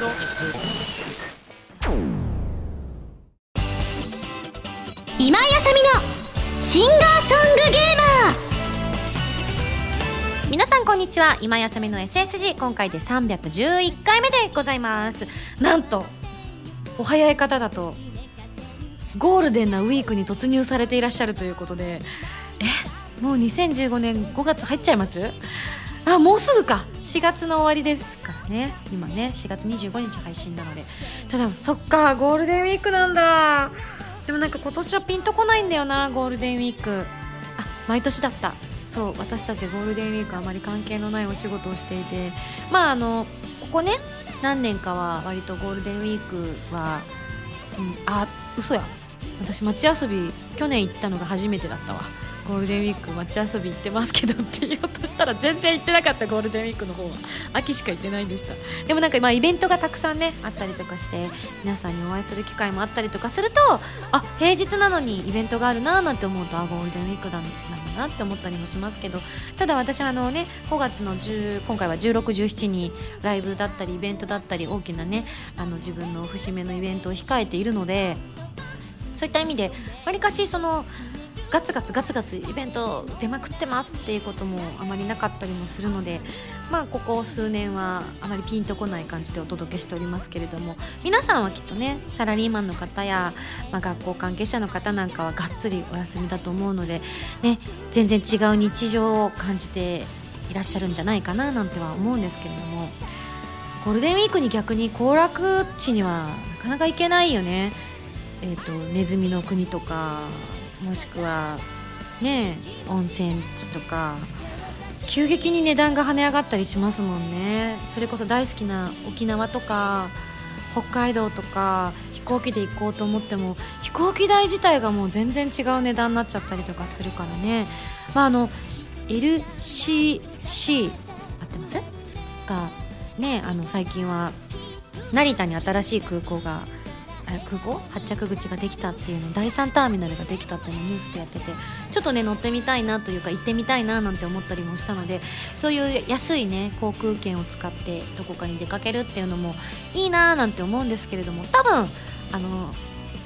今井あさみのシンガーソングゲーマー。皆さんこんにちは。今井あさみの SSG 今回で311回目でございます。なんとお早い方だとゴールデンなウィークに突入されていらっしゃるということで。えもう2015年5月入っちゃいます？あもうすぐか。4月の終わりですからね。今ね4月25日配信なので。ただそっかゴールデンウィークなんだ。でもなんか今年はピンとこないんだよなゴールデンウィーク。あ毎年だった。そう私たちゴールデンウィークあまり関係のないお仕事をしていて。まああのここね何年かは割とゴールデンウィークは、うん、あ嘘や。私街遊び去年行ったのが初めてだったわ。ゴールデンウィーク街遊び行ってますけどって言おうとしたら全然行ってなかったゴールデンウィークの方は秋しか行ってないんでした。でもなんかまあイベントがたくさんねあったりとかして皆さんにお会いする機会もあったりとかするとあ平日なのにイベントがあるなーなんて思うとあゴールデンウィークだなんだなって思ったりもしますけどただ私はあのね5月の10今回は1617にライブだったりイベントだったり大きなねあの自分の節目のイベントを控えているのでそういった意味でわりかしそのガツガツガツガツイベント出まくってますっていうこともあまりなかったりもするのでまあここ数年はあまりピンとこない感じでお届けしておりますけれども皆さんはきっとねサラリーマンの方や、まあ、学校関係者の方なんかはがっつりお休みだと思うので、ね、全然違う日常を感じていらっしゃるんじゃないかななんては思うんですけれどもゴールデンウィークに逆に行楽地にはなかなか行けないよね。えーとネズミの国とかもしくはね温泉地とか急激に値段が跳ね上がったりしますもんね。それこそ大好きな沖縄とか北海道とか飛行機で行こうと思っても飛行機代自体がもう全然違う値段になっちゃったりとかするからね。まああの LCC 合ってますがねあの最近は成田に新しい空港が空港発着口ができたっていうの。第3ターミナルができたっていうのをニュースでやってて。ちょっとね乗ってみたいなというか行ってみたいななんて思ったりもしたのでそういう安いね航空券を使ってどこかに出かけるっていうのもいいなーなんて思うんですけれども。多分あの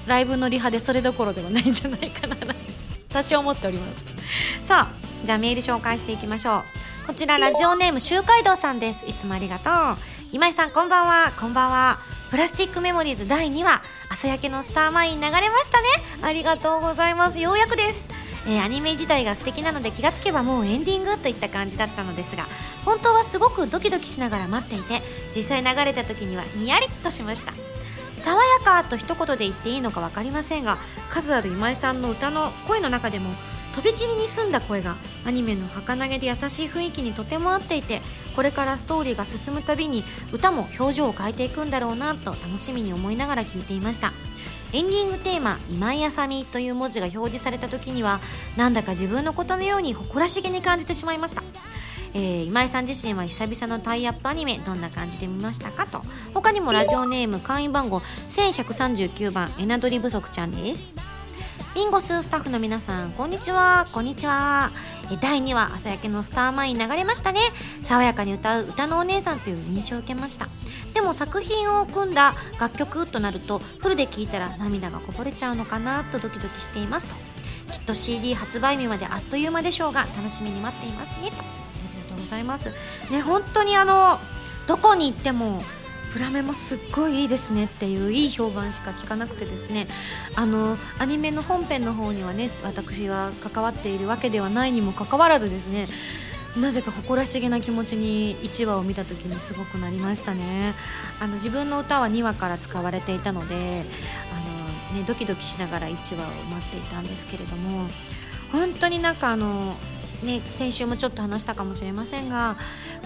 ライブのリハでそれどころではないんじゃないかななんて。私思っております。さあじゃあメール紹介していきましょう。こちらラジオネーム周海道さんです。いつもありがとう。今井さんこんばんは。こんばんは。プラスティックメモリーズ第2話朝焼けのスターマイン流れましたね。ありがとうございます。ようやくです。えー、アニメ自体が素敵なので気がつけばもうエンディングといった感じだったのですが本当はすごくドキドキしながら待っていて実際流れた時にはニヤリとしました。爽やかと一言で言っていいのか分かりませんが数ある今井さんの歌の声の中でもとびきりに澄んだ声がアニメの儚げで優しい雰囲気にとても合っていてこれからストーリーが進むたびに歌も表情を変えていくんだろうなと楽しみに思いながら聴いていました。エンディングテーマ「今井あさみ」という文字が表示された時にはなんだか自分のことのように誇らしげに感じてしまいました。えー、今井さん自身は久々のタイアップアニメどんな感じで見ましたかと。他にもラジオネーム会員番号1139番エナドリ不足ちゃんです。ビンゴススタッフの皆さんこんにちは。こんにちは。第2話朝焼けのスターマイン流れましたね。爽やかに歌う歌のお姉さんという印象を受けました。でも作品を組んだ楽曲となるとフルで聴いたら涙がこぼれちゃうのかなとドキドキしていますと。きっと CD 発売日まであっという間でしょうが楽しみに待っていますねと。ありがとうございます。ね本当にあのどこに行ってもプラメもすっごいいいですねっていういい評判しか聞かなくてですね。あのアニメの本編の方にはね私は関わっているわけではないにもかかわらずですねなぜか誇らしげな気持ちに1話を見た時にすごくなりましたね。あの自分の歌は2話から使われていたのであの、ね、ドキドキしながら1話を待っていたんですけれども本当になんかあのね、先週もちょっと話したかもしれませんが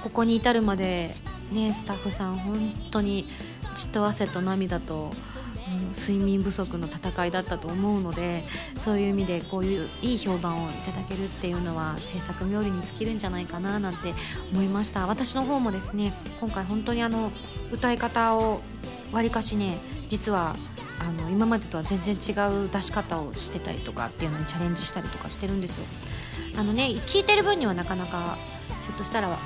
ここに至るまでねスタッフさん本当に血と汗と涙と、うん、睡眠不足の戦いだったと思うのでそういう意味でこういういい評判をいただけるっていうのは制作冥利に尽きるんじゃないかななんて思いました私の方もですね今回本当にあの歌い方をわりかしね実はあの今までとは全然違う出し方をしてたりとかっていうのにチャレンジしたりとかしてるんですよ。あのね聞いてる分にはなかなかひょっとしたらね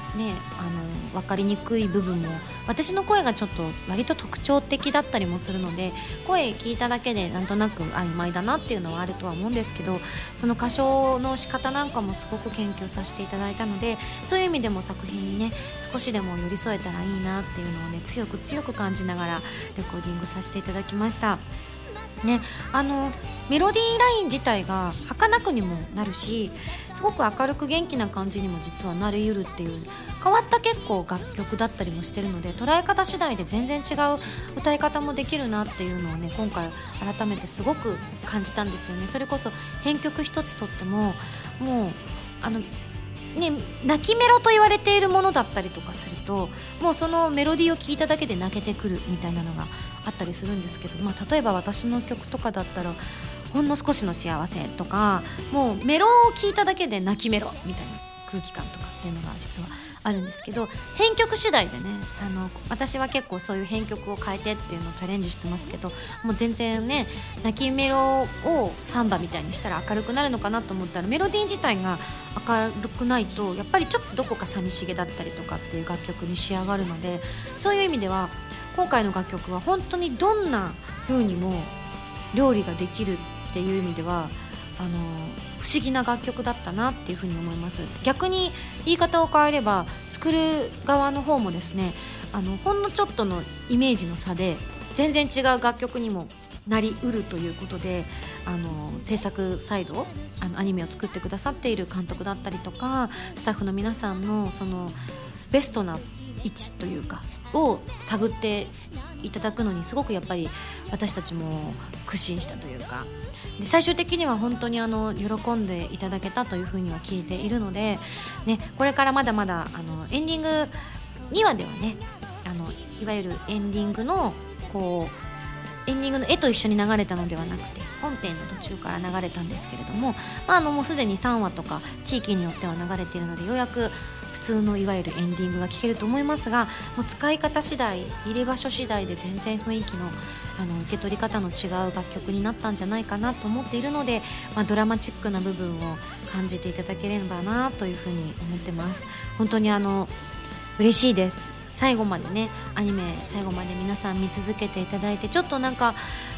あの分かりにくい部分も私の声がちょっと割と特徴的だったりもするので声聞いただけでなんとなく曖昧だなっていうのはあるとは思うんですけどその歌唱の仕方なんかもすごく研究させていただいたのでそういう意味でも作品にね少しでも寄り添えたらいいなっていうのをね強く強く感じながらレコーディングさせていただきました。ね、あのメロディーライン自体が儚くにもなるしすごく明るく元気な感じにも実はなりうるっていう変わった結構楽曲だったりもしてるので捉え方次第で全然違う歌い方もできるなっていうのをね今回改めてすごく感じたんですよね。それこそ編曲一つとってももうあのね、泣きメロと言われているものだったりとかするともうそのメロディーを聴いただけで泣けてくるみたいなのがあったりするんですけど、まあ、例えば私の曲とかだったら「ほんの少しの幸せ」とかもうメロを聴いただけで泣きメロみたいな空気感とかっていうのが実はあるんですけど編曲次第でねあの私は結構そういう編曲を変えてっていうのをチャレンジしてますけどもう全然ね泣きメロをサンバみたいにしたら明るくなるのかなと思ったらメロディー自体が明るくないとやっぱりちょっとどこか寂しげだったりとかっていう楽曲に仕上がるのでそういう意味では今回の楽曲は本当にどんな風にも料理ができるっていう意味ではあの不思議な楽曲だったなっていうふに思います。逆に言い方を変えれば作る側の方もですねあのほんのちょっとのイメージの差で全然違う楽曲にもなりうるということであの制作サイドあのアニメを作ってくださっている監督だったりとかスタッフの皆さんのそのベストな位置というかを探っていただくのにすごくやっぱり私たちも苦心したというかで最終的には本当にあの喜んでいただけたというふうには聞いているので、ね、これからまだまだあのエンディング2話ではねあのいわゆるエンディングのこうエンディングの絵と一緒に流れたのではなくて本編の途中から流れたんですけれども、まあ、あのもうすでに3話とか地域によっては流れているのでようやく通のいわゆるエンディングが聴けると思いますがもう使い方次第入れ場所次第で全然雰囲気のあの受け取り方の違う楽曲になったんじゃないかなと思っているので、まあ、ドラマチックな部分を感じていただければなというふうに思ってます。本当にあの嬉しいです。最後までねアニメ最後まで皆さん見続けていただいてちょっとなんか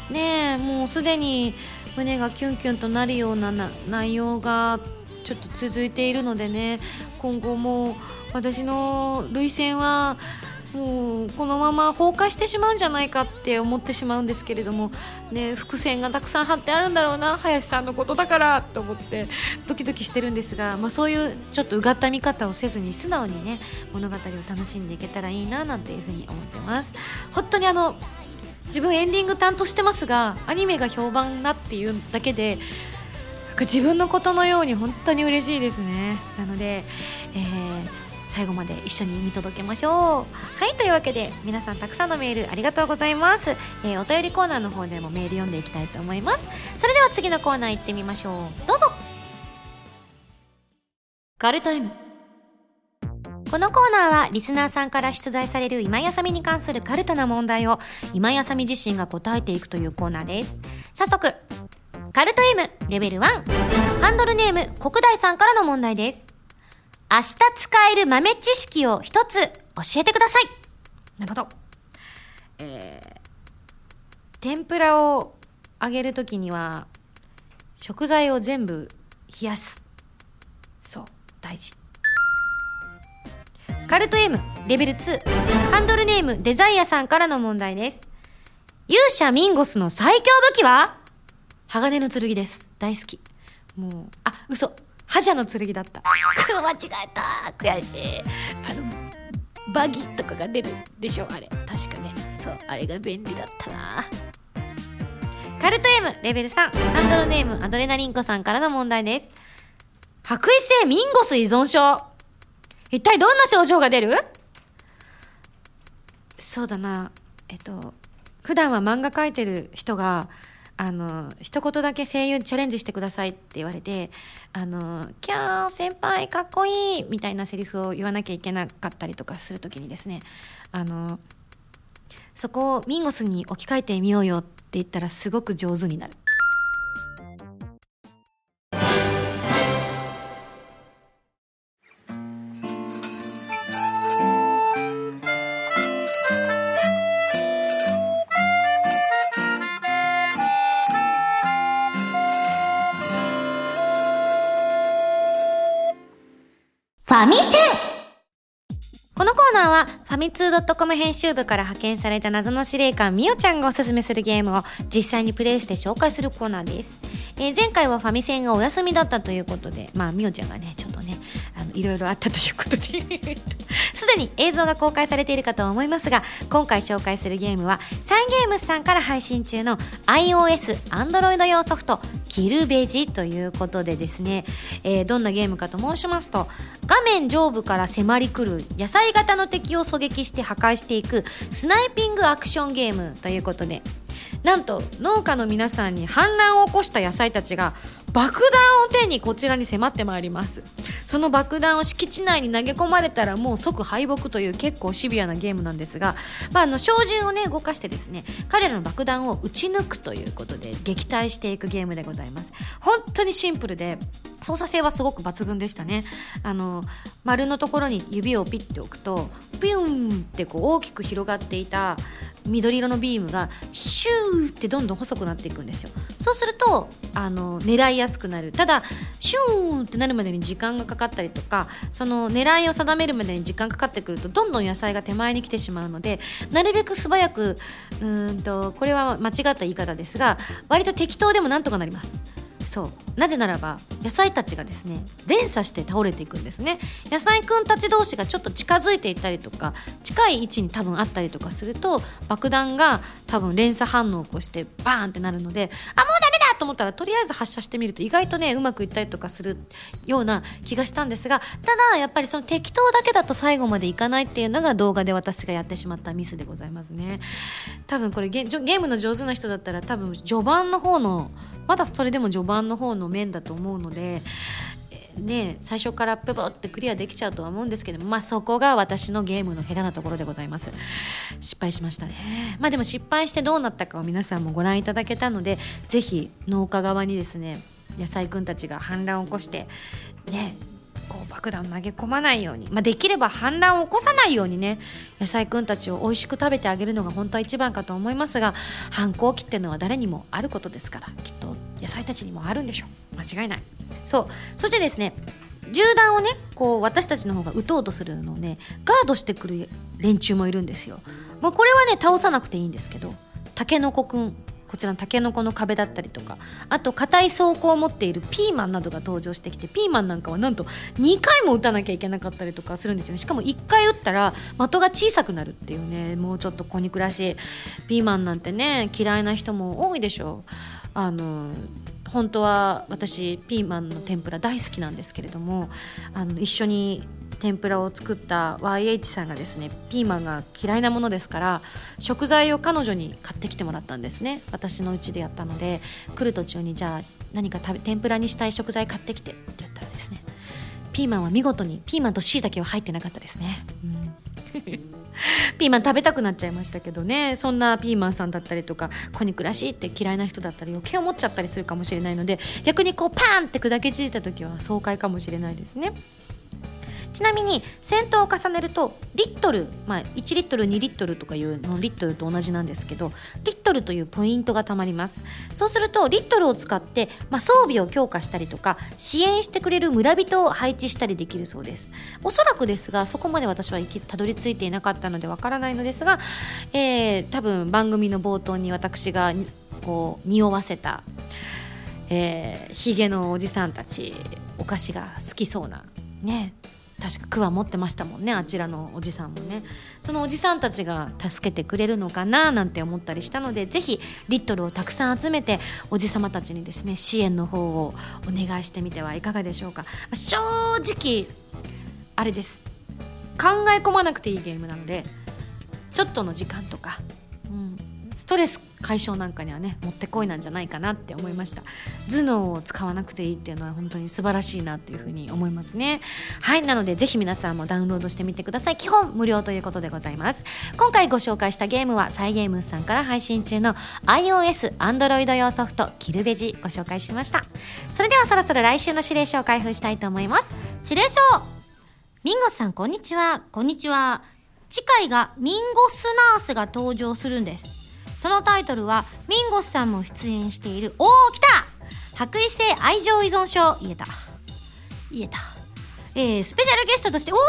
ねもうすでに胸がキュンキュンとなるような内容がちょっと続いているのでね今後も私の涙腺はもうこのまま崩壊してしまうんじゃないかって思ってしまうんですけれども、ね、伏線がたくさん貼ってあるんだろうな林さんのことだからと思ってドキドキしてるんですが、まあ、そういうちょっとうがった見方をせずに素直にね物語を楽しんでいけたらいいななんていうふうに思ってます。本当にあの自分エンディング担当してますがアニメが評判だっていうだけで自分のことのように本当に嬉しいですね。なので、えー、最後まで一緒に見届けましょう。はいというわけで皆さんたくさんのメールありがとうございます、えー、お便りコーナーの方でもメール読んでいきたいと思います。それでは次のコーナー行ってみましょう。どうぞ。カルタイム。このコーナーはリスナーさんから出題される今やさみに関するカルトな問題を今やさみ自身が答えていくというコーナーです。早速カルト M レベル1ハンドルネーム国大さんからの問題です。明日使える豆知識を一つ教えてください。なるほど。えー、天ぷらを揚げるときには食材を全部冷やす。そう大事。カルト M レベル2ハンドルネームデザイアさんからの問題です。勇者ミンゴスの最強武器は？鋼の剣です。大好き。もうあ嘘。覇者の剣だった。間違えた。悔しい。あのバギとかが出るでしょあれ。確かね。そうあれが便利だったな。カルト M レベル3ハンドルネームアドレナリンコさんからの問題です。白衣性ミンゴス依存症。一体どんな症状が出る？そうだな。えっと普段は漫画描いてる人があの一言だけ声優チャレンジしてくださいって言われて「あのキャー先輩かっこいい!」みたいなセリフを言わなきゃいけなかったりとかする時にですねあのそこをミンゴスに置き換えてみようよって言ったらすごく上手になる。ァミセン。このコーナーはファミツー .com 編集部から派遣された謎の司令官みおちゃんがおすすめするゲームを実際にプレイして紹介するコーナーです、えー前回はファミセンがお休みだったということでまあみおちゃんがねちょっとねあのいろいろあったということですでに映像が公開されているかと思いますが今回紹介するゲームはサイゲームスさんから配信中の iOS、Android 用ソフトキルベジということでですね、えーどんなゲームかと申しますと画面上部から迫り来る野菜型の敵を狙撃して破壊していくスナイピングアクションゲームということでなんと農家の皆さんに反乱を起こした野菜たちが爆弾を手にこちらに迫ってまいります。その爆弾を敷地内に投げ込まれたらもう即敗北という結構シビアなゲームなんですが、まあ、あの照準をね動かしてですね彼らの爆弾を撃ち抜くということで撃退していくゲームでございます。本当にシンプルで操作性はすごく抜群でしたね。あの丸のところに指をピッて置くとピューンってこう大きく広がっていた緑色のビームがシューってどんどん細くなっていくんですよ。そうするとあの狙いやすくなる。ただシューンってなるまでに時間がかかったりとかその狙いを定めるまでに時間かかってくるとどんどん野菜が手前に来てしまうのでなるべく素早くうーんとこれは間違った言い方ですが割と適当でもなんとかなります。そう。なぜならば野菜たちがですね連鎖して倒れていくんですね。野菜くんたち同士がちょっと近づいていたりとか近い位置に多分あったりとかすると爆弾が多分連鎖反応を起こしてバーンってなるのであもうダメだと思ったらとりあえず発射してみると意外とねうまくいったりとかするような気がしたんですがただやっぱりその適当だけだと最後までいかないっていうのが動画で私がやってしまったミスでございますね。多分これゲゲームの上手な人だったら多分序盤の方のまだそれでも序盤の方の面だと思うので、えね、最初からペボってクリアできちゃうとは思うんですけど、まあ、そこが私のゲームの下手なところでございます。失敗しましたね。まあでも失敗してどうなったかを皆さんもご覧いただけたのでぜひ農家側にですね野菜くんたちが反乱を起こしてねこう爆弾を投げ込まないように、まあ、できれば反乱を起こさないようにね野菜くんたちを美味しく食べてあげるのが本当は一番かと思いますが反抗期っていうのは誰にもあることですからきっと野菜たちにもあるんでしょう。間違いない。そう。そしてですね銃弾をねこう私たちの方が撃とうとするのをねガードしてくる連中もいるんですよ、まあ、これはね倒さなくていいんですけどタケノコくんこちらのタケノコの壁だったりとかあと硬い装甲を持っているピーマンなどが登場してきてピーマンなんかはなんと2回も撃たなきゃいけなかったりとかするんですよね。しかも1回撃ったら的が小さくなるっていうねもうちょっと小憎らしいピーマンなんてね嫌いな人も多いでしょう。あの本当は私ピーマンの天ぷら大好きなんですけれどもあの一緒に天ぷらを作った YH さんがですねピーマンが嫌いなものですから食材を彼女に買ってきてもらったんですね。私の家でやったので来る途中にじゃあ何か食べ天ぷらにしたい食材買ってきてって言ったらですねピーマンは見事にピーマンとしいたけは入ってなかったですね、うん。ピーマン食べたくなっちゃいましたけどね。そんなピーマンさんだったりとか小憎らしいって嫌いな人だったり余計思っちゃったりするかもしれないので逆にこうパーンって砕け散った時は爽快かもしれないですね。ちなみに戦闘を重ねるとリットル、まあ、1リットル2リットルとかいうのリットルと同じなんですけどリットルというポイントがたまります。そうするとリットルを使って、まあ、装備を強化したりとか支援してくれる村人を配置したりできるそうです。おそらくですがそこまで私はたどり着いていなかったのでわからないのですが、えー多分番組の冒頭に私がこう匂わせたえー、ヒゲのおじさんたちお菓子が好きそうなね確かクワ持ってましたもんねあちらのおじさんもね。そのおじさんたちが助けてくれるのかななんて思ったりしたのでぜひリットルをたくさん集めておじさまたちにですね支援の方をお願いしてみてはいかがでしょうか。正直あれです。考え込まなくていいゲームなのでちょっとの時間とか、うん、ストレス解消なんかにはねもってこいなんじゃないかなって思いました。頭脳を使わなくていいっていうのは本当に素晴らしいなっていうふうに思いますね。はいなのでぜひ皆さんもダウンロードしてみてください。基本無料ということでございます。今回ご紹介したゲームはサイゲームさんから配信中の iOS、Android 用ソフトキルベジご紹介しました。それではそろそろ来週の指令書を開封したいと思います。指令書。ミンゴスさん、こんにちは。こんにちは。次回がミンゴスナースが登場するんです。そのタイトルは、ミンゴスさんも出演している、おお、来た白衣性愛情依存症。言えた。言えた。えー、スペシャルゲストとしておー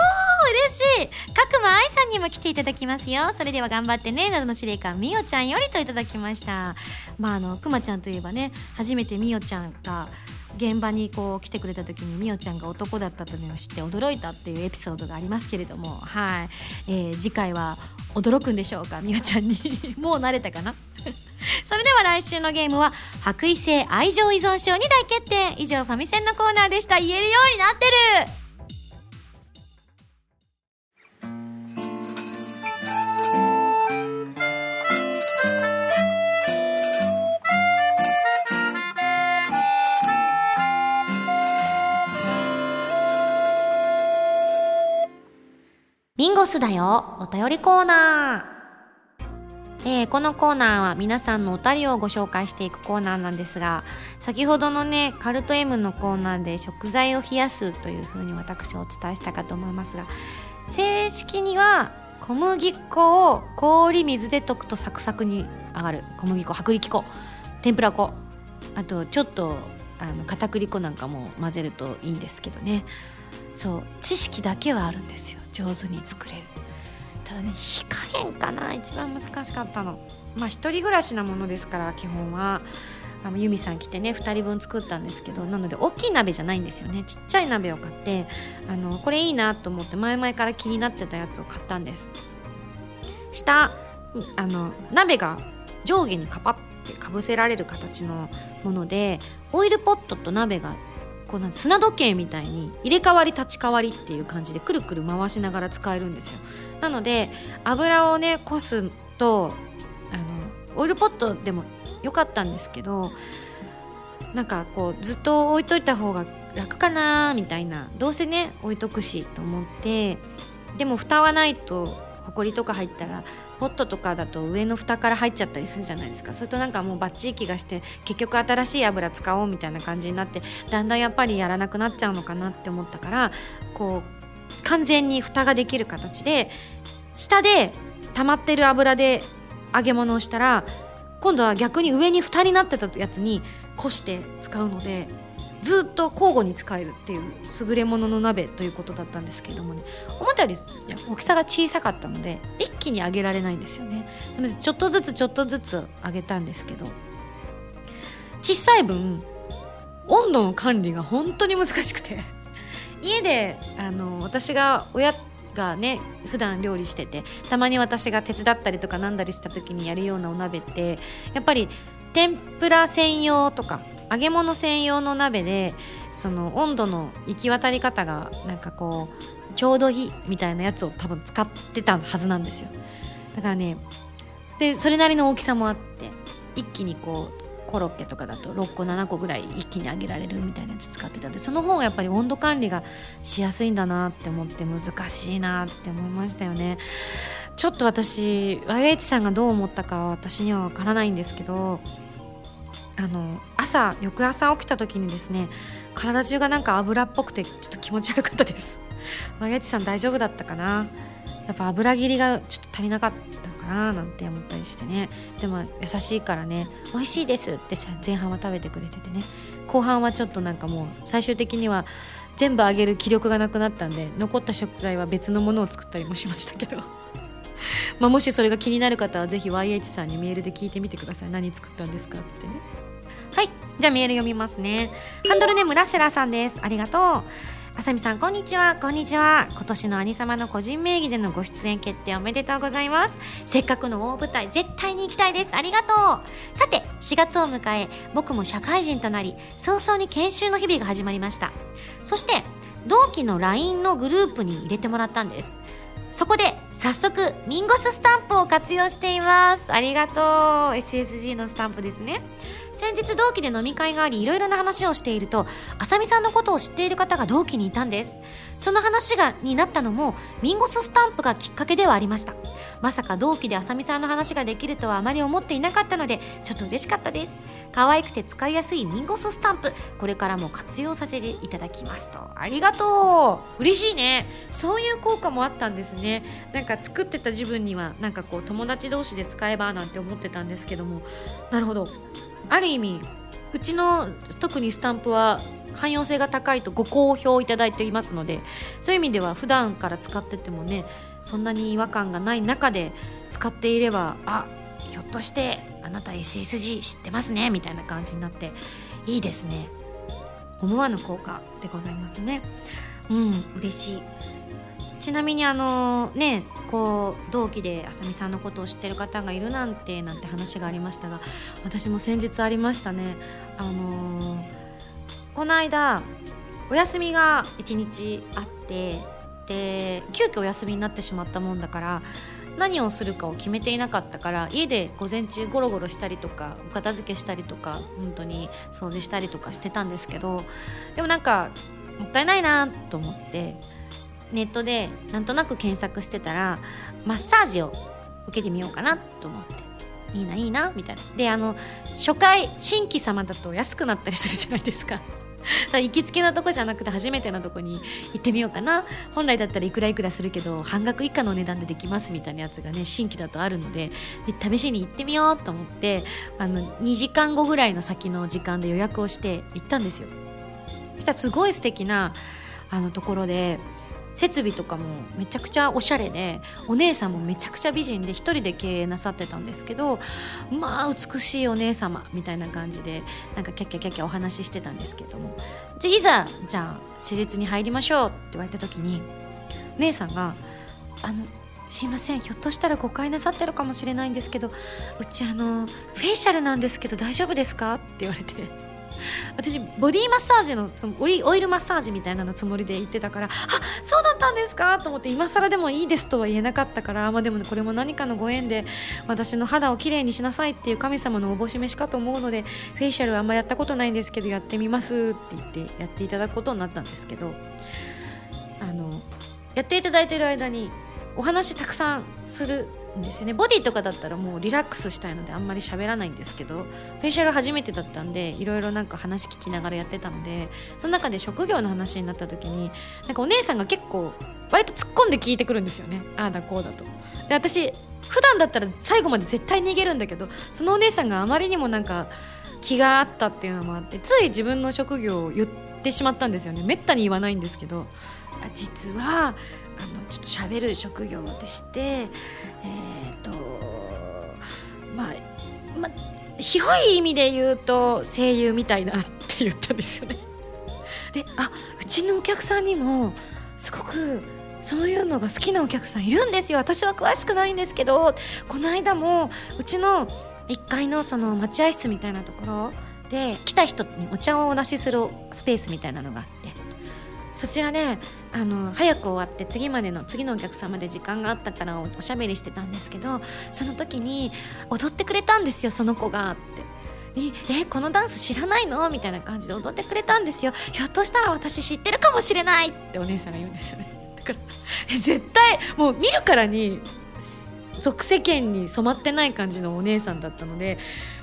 嬉しい角間愛さんにも来ていただきますよそれでは頑張ってね謎の司令官みおちゃんよりといただきましたまああのくまちゃんといえばね初めてみおちゃんが現場にこう来てくれた時にみおちゃんが男だったというのを知って驚いたっていうエピソードがありますけれどもはい、えー、次回は驚くんでしょうかみおちゃんに。もう慣れたかな？それでは来週のゲームは白衣性愛情依存症に大決定。以上ファミセンのコーナーでした。言えるようになってるミンゴスだよ。お便りコーナー。えー、このコーナーは皆さんのお便りをご紹介していくコーナーなんですが先ほどのねカルト M のコーナーで食材を冷やすというふうに私お伝えしたかと思いますが正式には小麦粉を氷水で溶くとサクサクに上がる。小麦粉薄力粉天ぷら粉。あとちょっとあの片栗粉なんかも混ぜるといいんですけどね。そう知識だけはあるんですよ。上手に作れる。ただね火加減かな一番難しかったの。まあ一人暮らしなものですから基本は。あのユミさん来てね2人分作ったんですけどなので大きい鍋じゃないんですよね。ちっちゃい鍋を買ってあのこれいいなと思って前々から気になってたやつを買ったんです。下あの鍋が上下にカパッてかぶせられる形のものでオイルポットと鍋がこうなん砂時計みたいに入れ替わり立ち替わりっていう感じでくるくる回しながら使えるんですよ。なので油をねこすとあのオイルポットでもよかったんですけどなんかこうずっと置いといた方が楽かなみたいなどうせね置いとくしと思ってでも蓋はないとほこりとか入ったらポットとかだと上の蓋から入っちゃったりするじゃないですか。それとなんかもうバッチリ気がして結局新しい油使おうみたいな感じになってだんだんやっぱりやらなくなっちゃうのかなって思ったからこう完全に蓋ができる形で下で溜まってる油で揚げ物をしたら今度は逆に上に蓋になってたやつにこして使うのでずっと交互に使えるっていう優れものの鍋ということだったんですけれどもね。思ったより大きさが小さかったので一気に揚げられないんですよね。なのでちょっとずつちょっとずつ揚げたんですけど小さい分温度の管理が本当に難しくて家であの私が親がね普段料理しててたまに私が手伝ったりとかなんだりした時にやるようなお鍋ってやっぱり天ぷら専用とか揚げ物専用の鍋でその温度の行き渡り方がなんかこうちょうどいいみたいなやつを多分使ってたはずなんですよ。だからねでそれなりの大きさもあって一気にこうコロッケとかだと6個7個ぐらい一気に揚げられるみたいなやつ使ってたのでその方がやっぱり温度管理がしやすいんだなって思って難しいなって思いましたよね。ちょっと私 YH さんがどう思ったかは私にはわからないんですけどあの朝翌朝起きた時にですね体中がなんか油っぽくてちょっと気持ち悪かったです。マゲッチさん大丈夫だったかな？やっぱ油切りがちょっと足りなかったかななんて思ったりしてね。でも優しいからね美味しいですって前半は食べてくれててね。後半はちょっとなんかもう最終的には全部あげる気力がなくなったんで残った食材は別のものを作ったりもしましたけど。まあもしそれが気になる方はぜひ YH さんにメールで聞いてみてください。何作ったんですか？っつってね。はい。じゃあメール読みますね。ハンドルネームラッセラーさんです。ありがとう。あさみさんこんにちは。こんにちは。今年の兄様の個人名義でのご出演決定おめでとうございます。せっかくの大舞台絶対に行きたいです。ありがとう。さて4月を迎え僕も社会人となり早々に研修の日々が始まりました。そして同期の LINE のグループに入れてもらったんです。そこで早速ミンゴススタンプを活用しています。ありがとう。SSG のスタンプですね。先日同期で飲み会がありいろいろな話をしているとあさみさんのことを知っている方が同期にいたんです。その話がになったのもミンゴススタンプがきっかけではありました。まさか同期であさみさんの話ができるとはあまり思っていなかったのでちょっと嬉しかったです。可愛くて使いやすいミンゴススタンプこれからも活用させていただきますと。ありがとう。嬉しいね。そういう効果もあったんですね。なんか作ってた自分にはなんかこう友達同士で使えばなんて思ってたんですけども。なるほど。ある意味うちの特にスタンプは汎用性が高いとご好評いただいていますのでそういう意味では普段から使っててもねそんなに違和感がない中で使っていればあひょっとしてあなた SSG 知ってますねみたいな感じになっていいですね。思わぬ効果でございますね。うん嬉しい。ちなみにあのねこう同期であさみさんのことを知ってる方がいるなんてなんて話がありましたが私も先日ありましたね。あのー、この間お休みが1日あってで急遽お休みになってしまったもんだから何をするかを決めていなかったから家で午前中ゴロゴロしたりとかお片付けしたりとか本当に掃除したりとかしてたんですけどでもなんかもったいないなと思ってネットでなんとなく検索してたらマッサージを受けてみようかなと思って。いいないいなみたいな。であの初回新規様だと安くなったりするじゃないですか。行きつけのとこじゃなくて初めてのとこに行ってみようかな。本来だったらいくらいくらするけど半額以下の値段でできますみたいなやつがね新規だとあるので試しに行ってみようと思ってあの2時間後ぐらいの先の時間で予約をして行ったんですよ。そしたらすごい素敵なあのところで設備とかもめちゃくちゃおしゃれでお姉さんもめちゃくちゃ美人で一人で経営なさってたんですけどまあ美しいお姉様みたいな感じでなんかキャッキャキャッキャお話ししてたんですけどもじゃいざじゃあ施術に入りましょうって言われた時に姉さんが「あのすいませんひょっとしたら誤解なさってるかもしれないんですけどうちあのフェイシャルなんですけど大丈夫ですか?」って言われて。私ボディマッサージのそのオイルマッサージみたいなのつもりで行ってたからあそうだったんですかと思って今更でもいいですとは言えなかったから、まあ、でも、ね、これも何かのご縁で私の肌をきれいにしなさいっていう神様のおぼし飯かと思うのでフェイシャルはあんまやったことないんですけどやってみますって言ってやっていただくことになったんですけどあのやっていただいてる間にお話たくさんするんですよね。ボディとかだったらもうリラックスしたいのであんまり喋らないんですけどフェイシャル初めてだったんでいろいろなんか話聞きながらやってたのでその中で職業の話になった時になんかお姉さんが結構割と突っ込んで聞いてくるんですよね。ああだこうだと。で私普段だったら最後まで絶対逃げるんだけどそのお姉さんがあまりにもなんか気があったっていうのもあってつい自分の職業を言ってしまったんですよね。めったに言わないんですけど実はあのちょっと喋る職業でしてえっ、ー、とまあまあ広い意味で言うと声優みたいなって言ったんですよね。であうちのお客さんにもすごくそういうのが好きなお客さんいるんですよ私は詳しくないんですけどこの間もうちの1階のその待合室みたいなところで来た人にお茶をお出しするスペースみたいなのがあってそちらであの早く終わって次までの次のお客様で時間があったからおしゃべりしてたんですけどその時に踊ってくれたんですよその子がって。えこのダンス知らないの？みたいな感じで踊ってくれたんですよ。ひょっとしたら私知ってるかもしれないってお姉さんが言うんですよね。だから絶対もう見るからに俗世間に染まってない感じのお姉さんだったので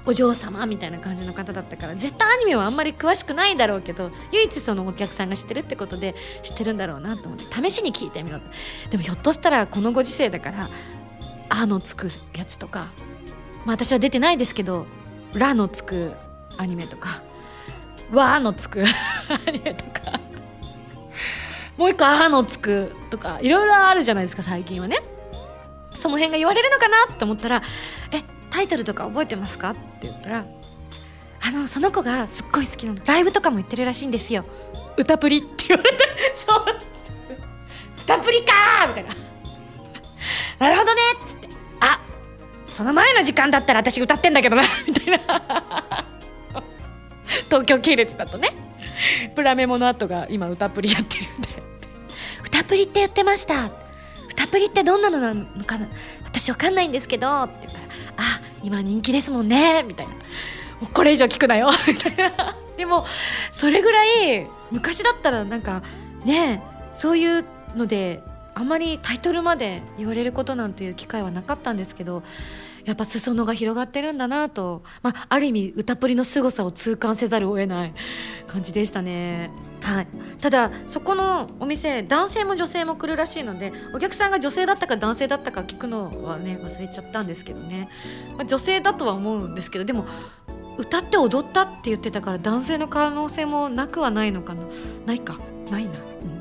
お嬢様みたいな感じの方だったから絶対アニメはあんまり詳しくないだろうけど唯一そのお客さんが知ってるってことで知ってるんだろうなと思って試しに聞いてみようでもひょっとしたらこのご時世だから「あ」のつくやつとか、まあ、私は出てないですけど「ら」のつくアニメとか「わ」のつく アニメとかもう一個「あ」のつくとかいろいろあるじゃないですか最近はね。その辺が言われるのかなって思ったら「えタイトルとか覚えてますか?」って言ったら「あのその子がすっごい好きなの。ライブとかも行ってるらしいんですよ。歌プリ」って言われて「そう。歌プリか!」みたいな「なるほどね」っつって「あその前の時間だったら私歌ってんだけどな」みたいな。東京系列だとね。プラメモの後が今歌プリやってるんで「歌プリって言ってました」歌プリってどんなのなのかな。私わかんないんですけど」って。今人気ですもんね。みたいな。これ以上聞くなよ。みたいな。でもそれぐらい昔だったらなんかねそういうのであまりタイトルまで言われることなんていう機会はなかったんですけどやっぱ裾野が広がってるんだなと、まあ、ある意味歌プリの凄さを痛感せざるを得ない感じでしたね。はい、ただそこのお店男性も女性も来るらしいのでお客さんが女性だったか男性だったか聞くのはね忘れちゃったんですけどね、まあ、女性だとは思うんですけどでも歌って踊ったって言ってたから男性の可能性もなくはないのかな？ないか？ないな？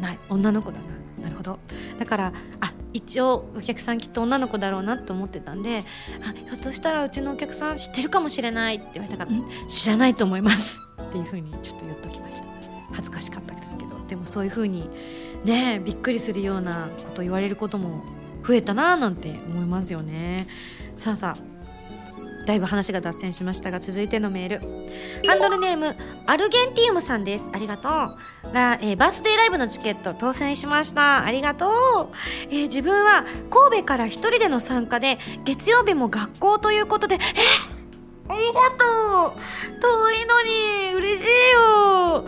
ない。女の子だな。なるほど。だからあ一応お客さんきっと女の子だろうなと思ってたんであひょっとしたらうちのお客さん知ってるかもしれないって言われたから、知らないと思います。っていうふうにちょっと言っときました。恥ずかしかったですけどでもそういうふうにねびっくりするようなこと言われることも増えたなーなんて思いますよね。さあさあだいぶ話が脱線しましたが続いてのメール。ハンドルネームアルゲンティウムさんです。ありがとう。ら、えー、バースデーライブのチケット当選しました。ありがとう、えー、自分は神戸から一人での参加で月曜日も学校ということでえありがとう。遠いのに嬉しいよ。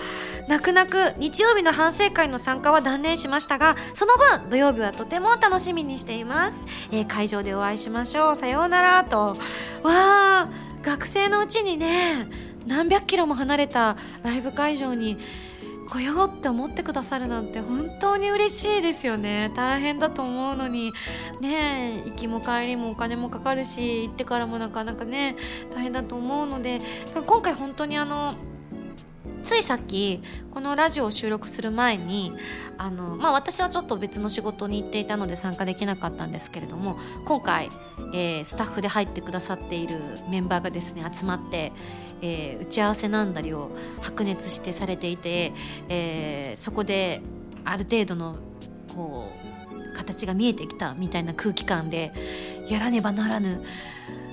泣く泣く日曜日の反省会の参加は断念しましたがその分土曜日はとても楽しみにしています、えー、会場でお会いしましょう。さようならと。わあ学生のうちにね何百キロも離れたライブ会場に来ようって思ってくださるなんて本当に嬉しいですよね。大変だと思うのに。ね行きも帰りもお金もかかるし行ってからもなかなかね大変だと思うので今回本当にあのついさっきこのラジオを収録する前にあの、まあ、私はちょっと別の仕事に行っていたので参加できなかったんですけれども今回、えー、スタッフで入ってくださっているメンバーがですね集まって、えー、打ち合わせなんだりを白熱してされていて、えー、そこである程度のこう形が見えてきたみたいな空気感でやらねばならぬ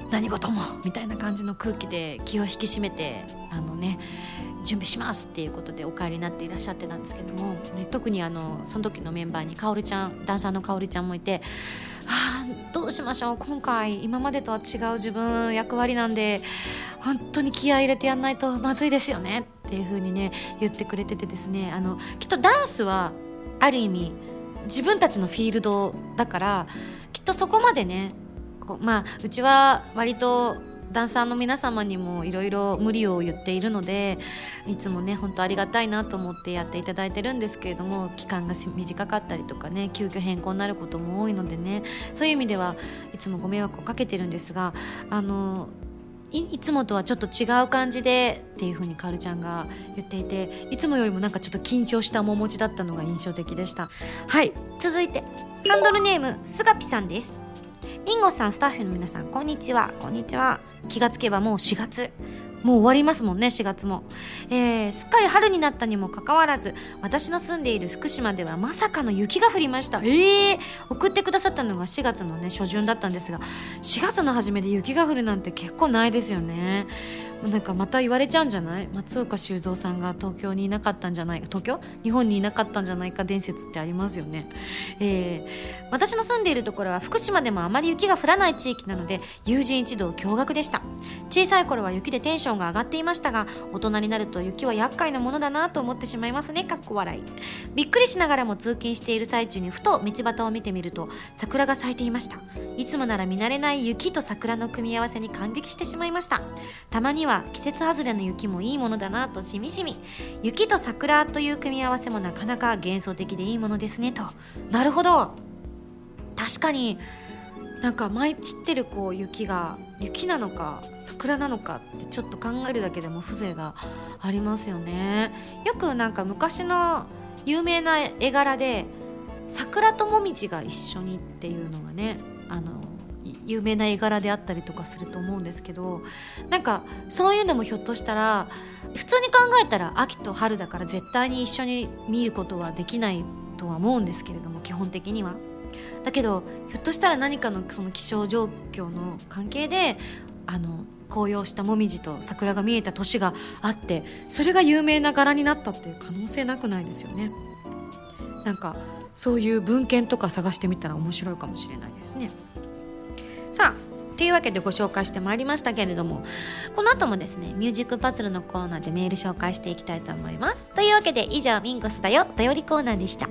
何事もみたいな感じの空気で気を引き締めてあのね準備しますっていうことでお帰りになっていらっしゃってたんですけども、ね、特にあのその時のメンバーにかおるちゃんダンサーのかおるちゃんもいてあどうしましょう今回今までとは違う自分役割なんで本当に気合い入れてやんないとまずいですよねっていう風にね言ってくれててですねあのきっとダンスはある意味自分たちのフィールドだからきっとそこまでねこうまあうちは割とダンサーの皆様にもいろいろ無理を言っているのでいつもね本当ありがたいなと思ってやっていただいてるんですけれども期間が短かったりとかね急遽変更になることも多いのでねそういう意味ではいつもご迷惑をかけてるんですがあのいつもとはちょっと違う感じでっていう風にカルちゃんが言っていていつもよりもなんかちょっと緊張した面持ちだったのが印象的でした。はい続いてハンドルネームすがぴさんです。インゴさんスタッフの皆さんこんにちは。こんにちは。気がつけばもう4月。もう終わりますもんね4月も、えー、すっかり春になったにもかかわらず私の住んでいる福島ではまさかの雪が降りました。えー、送ってくださったのが4月のね初旬だったんですが4月の初めで雪が降るなんて結構ないですよね。なんかまた言われちゃうんじゃない？松岡修造さんが東京にいなかったんじゃない？か東京？日本にいなかったんじゃないか伝説ってありますよね、えー、私の住んでいるところは福島でもあまり雪が降らない地域なので友人一同驚愕でした。小さい頃は雪でテンションが上がっていましたが大人になると雪は厄介なものだなと思ってしまいますね。かっこ笑い。びっくりしながらも通勤している最中にふと道端を見てみると桜が咲いていました。いつもなら見慣れない雪と桜の組み合わせに感激してしまいました。たまにはは季節外れの雪もいいものだなとしみじみ。雪と桜という組み合わせもなかなか幻想的でいいものですねと。なるほど。確かになんか舞い散ってるこう雪が雪なのか桜なのかってちょっと考えるだけでも風情がありますよね。よくなんか昔の有名な絵柄で桜ともみじが一緒にっていうのがねあの有名な絵柄であったりとかすると思うんですけどなんかそういうのもひょっとしたら普通に考えたら秋と春だから絶対に一緒に見ることはできないとは思うんですけれども基本的には。だけどひょっとしたら何かのその気象状況の関係であの紅葉したもみじと桜が見えた年があってそれが有名な柄になったっていう可能性なくないですよね。なんかそういう文献とか探してみたら面白いかもしれないですね。さあというわけでご紹介してまいりましたけれどもこの後もですねミュージックパズルのコーナーでメール紹介していきたいと思います。というわけで以上ミンゴスだよ頼りコーナーでした。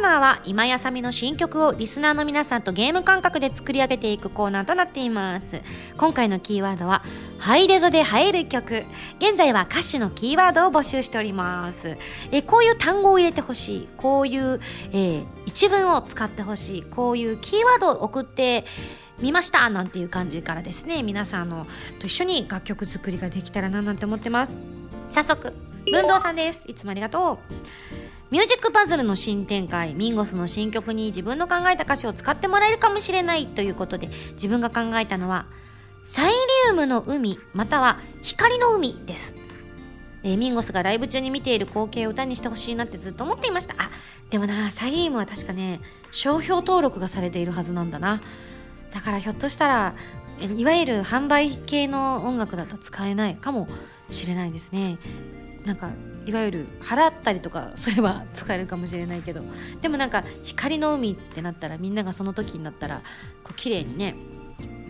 ーナーは今やさみの新曲をリスナーの皆さんとゲーム感覚で作り上げていくコーナーとなっています。今回のキーワードはハイレゾで映える曲。現在は歌詞のキーワードを募集しております。えこういう単語を入れてほしい。こういう、えー、一文を使ってほしい。こういうキーワードを送って見ましたなんていう感じからですね皆さんのと一緒に楽曲作りができたらななんて思ってます。早速文蔵さんです。いつもありがとう。ミュージックパズルの新展開ミンゴスの新曲に自分の考えた歌詞を使ってもらえるかもしれないということで自分が考えたのはサイリウムの海または光の海です、えー、ミンゴスがライブ中に見ている光景を歌にしてほしいなってずっと思っていました。あでもなサイリウムは確かね商標登録がされているはずなんだな。だからひょっとしたらいわゆる販売系の音楽だと使えないかもしれないですね。なんかいわゆる払ったりとかすれば使えるかもしれないけどでもなんか光の海ってなったらみんながその時になったらこう綺麗にね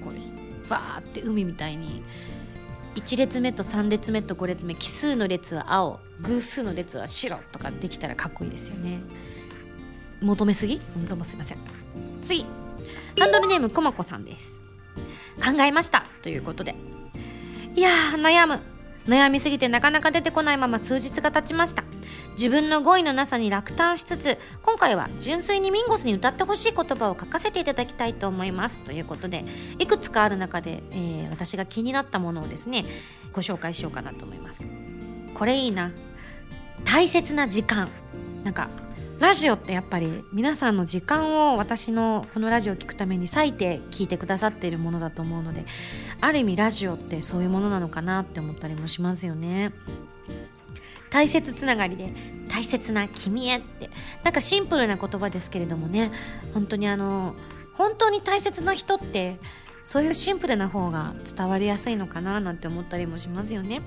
こうバーって海みたいに1列目と3列目と5列目奇数の列は青偶数の列は白とかできたらかっこいいですよね。求めすぎ？どうもすいません。次。ハンドルネームこまこさんです。考えました。ということで。いやー悩む。悩みすぎてなかなか出てこないまま数日が経ちました。自分の語彙のなさに落胆しつつ今回は純粋にミンゴスに歌ってほしい言葉を書かせていただきたいと思います。ということでいくつかある中で、えー、私が気になったものをですねご紹介しようかなと思います。これいいな。大切な時間。なんかラジオってやっぱり皆さんの時間を私のこのラジオを聴くために割いて聞いてくださっているものだと思うのである意味ラジオってそういうものなのかなって思ったりもしますよね。大切つながりで大切な君へってなんかシンプルな言葉ですけれどもね本当にあの本当に大切な人ってそういうシンプルな方が伝わりやすいのかななんて思ったりもしますよね、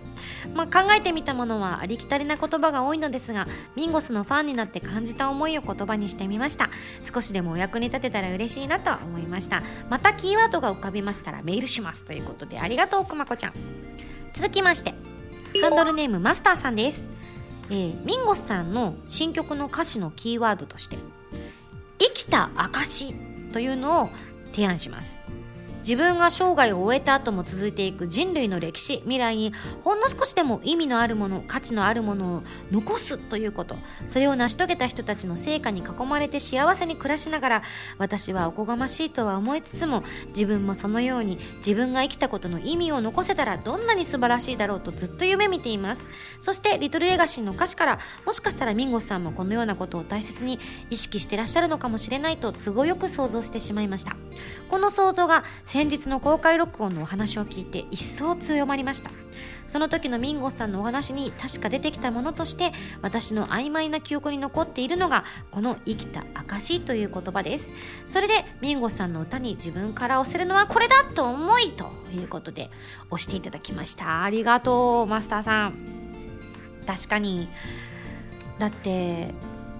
まあ、考えてみたものはありきたりな言葉が多いのですがミンゴスのファンになって感じた思いを言葉にしてみました。少しでもお役に立てたら嬉しいなと思いました。またキーワードが浮かびましたらメールしますということでありがとうくまこちゃん。続きましてハンドルネームマスターさんです。えー、ミンゴスさんの新曲の歌詞のキーワードとして「生きた証」というのを提案します。自分が生涯を終えた後も続いていく人類の歴史未来にほんの少しでも意味のあるもの価値のあるものを残すということ。それを成し遂げた人たちの成果に囲まれて幸せに暮らしながら私はおこがましいとは思いつつも自分もそのように自分が生きたことの意味を残せたらどんなに素晴らしいだろうとずっと夢見ています。そしてリトルレガシーの歌詞からもしかしたらミンゴスさんもこのようなことを大切に意識してらっしゃるのかもしれないと都合よく想像してしまいました。この想像が先日の公開録音のお話を聞いて一層強まりました。その時のミンゴスさんのお話に確か出てきたものとして私の曖昧な記憶に残っているのがこの生きた証という言葉です。それでミンゴスさんの歌に自分から押せるのはこれだと思いということで押していただきました。ありがとうマスターさん。確かに。だって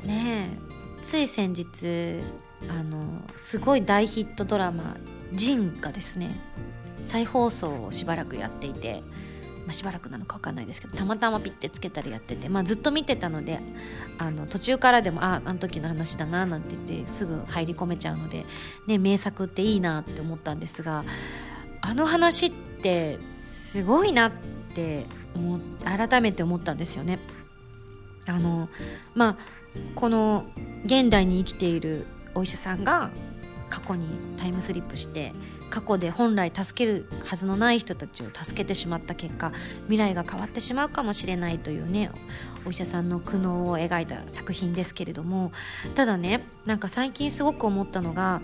ねつい先日あのすごい大ヒットドラマ「ジン」がですね再放送をしばらくやっていて、まあ、しばらくなのか分かんないですけどたまたまピッてつけたりやってて、まあ、ずっと見てたのであの途中からでもああの時の話だななんて言ってすぐ入り込めちゃうので、ね、名作っていいなって思ったんですがあの話ってすごいなって思改めて思ったんですよね。あのまあこの現代に生きているお医者さんが過去にタイムスリップして過去で本来助けるはずのない人たちを助けてしまった結果未来が変わってしまうかもしれないというねお医者さんの苦悩を描いた作品ですけれどもただねなんか最近すごく思ったのが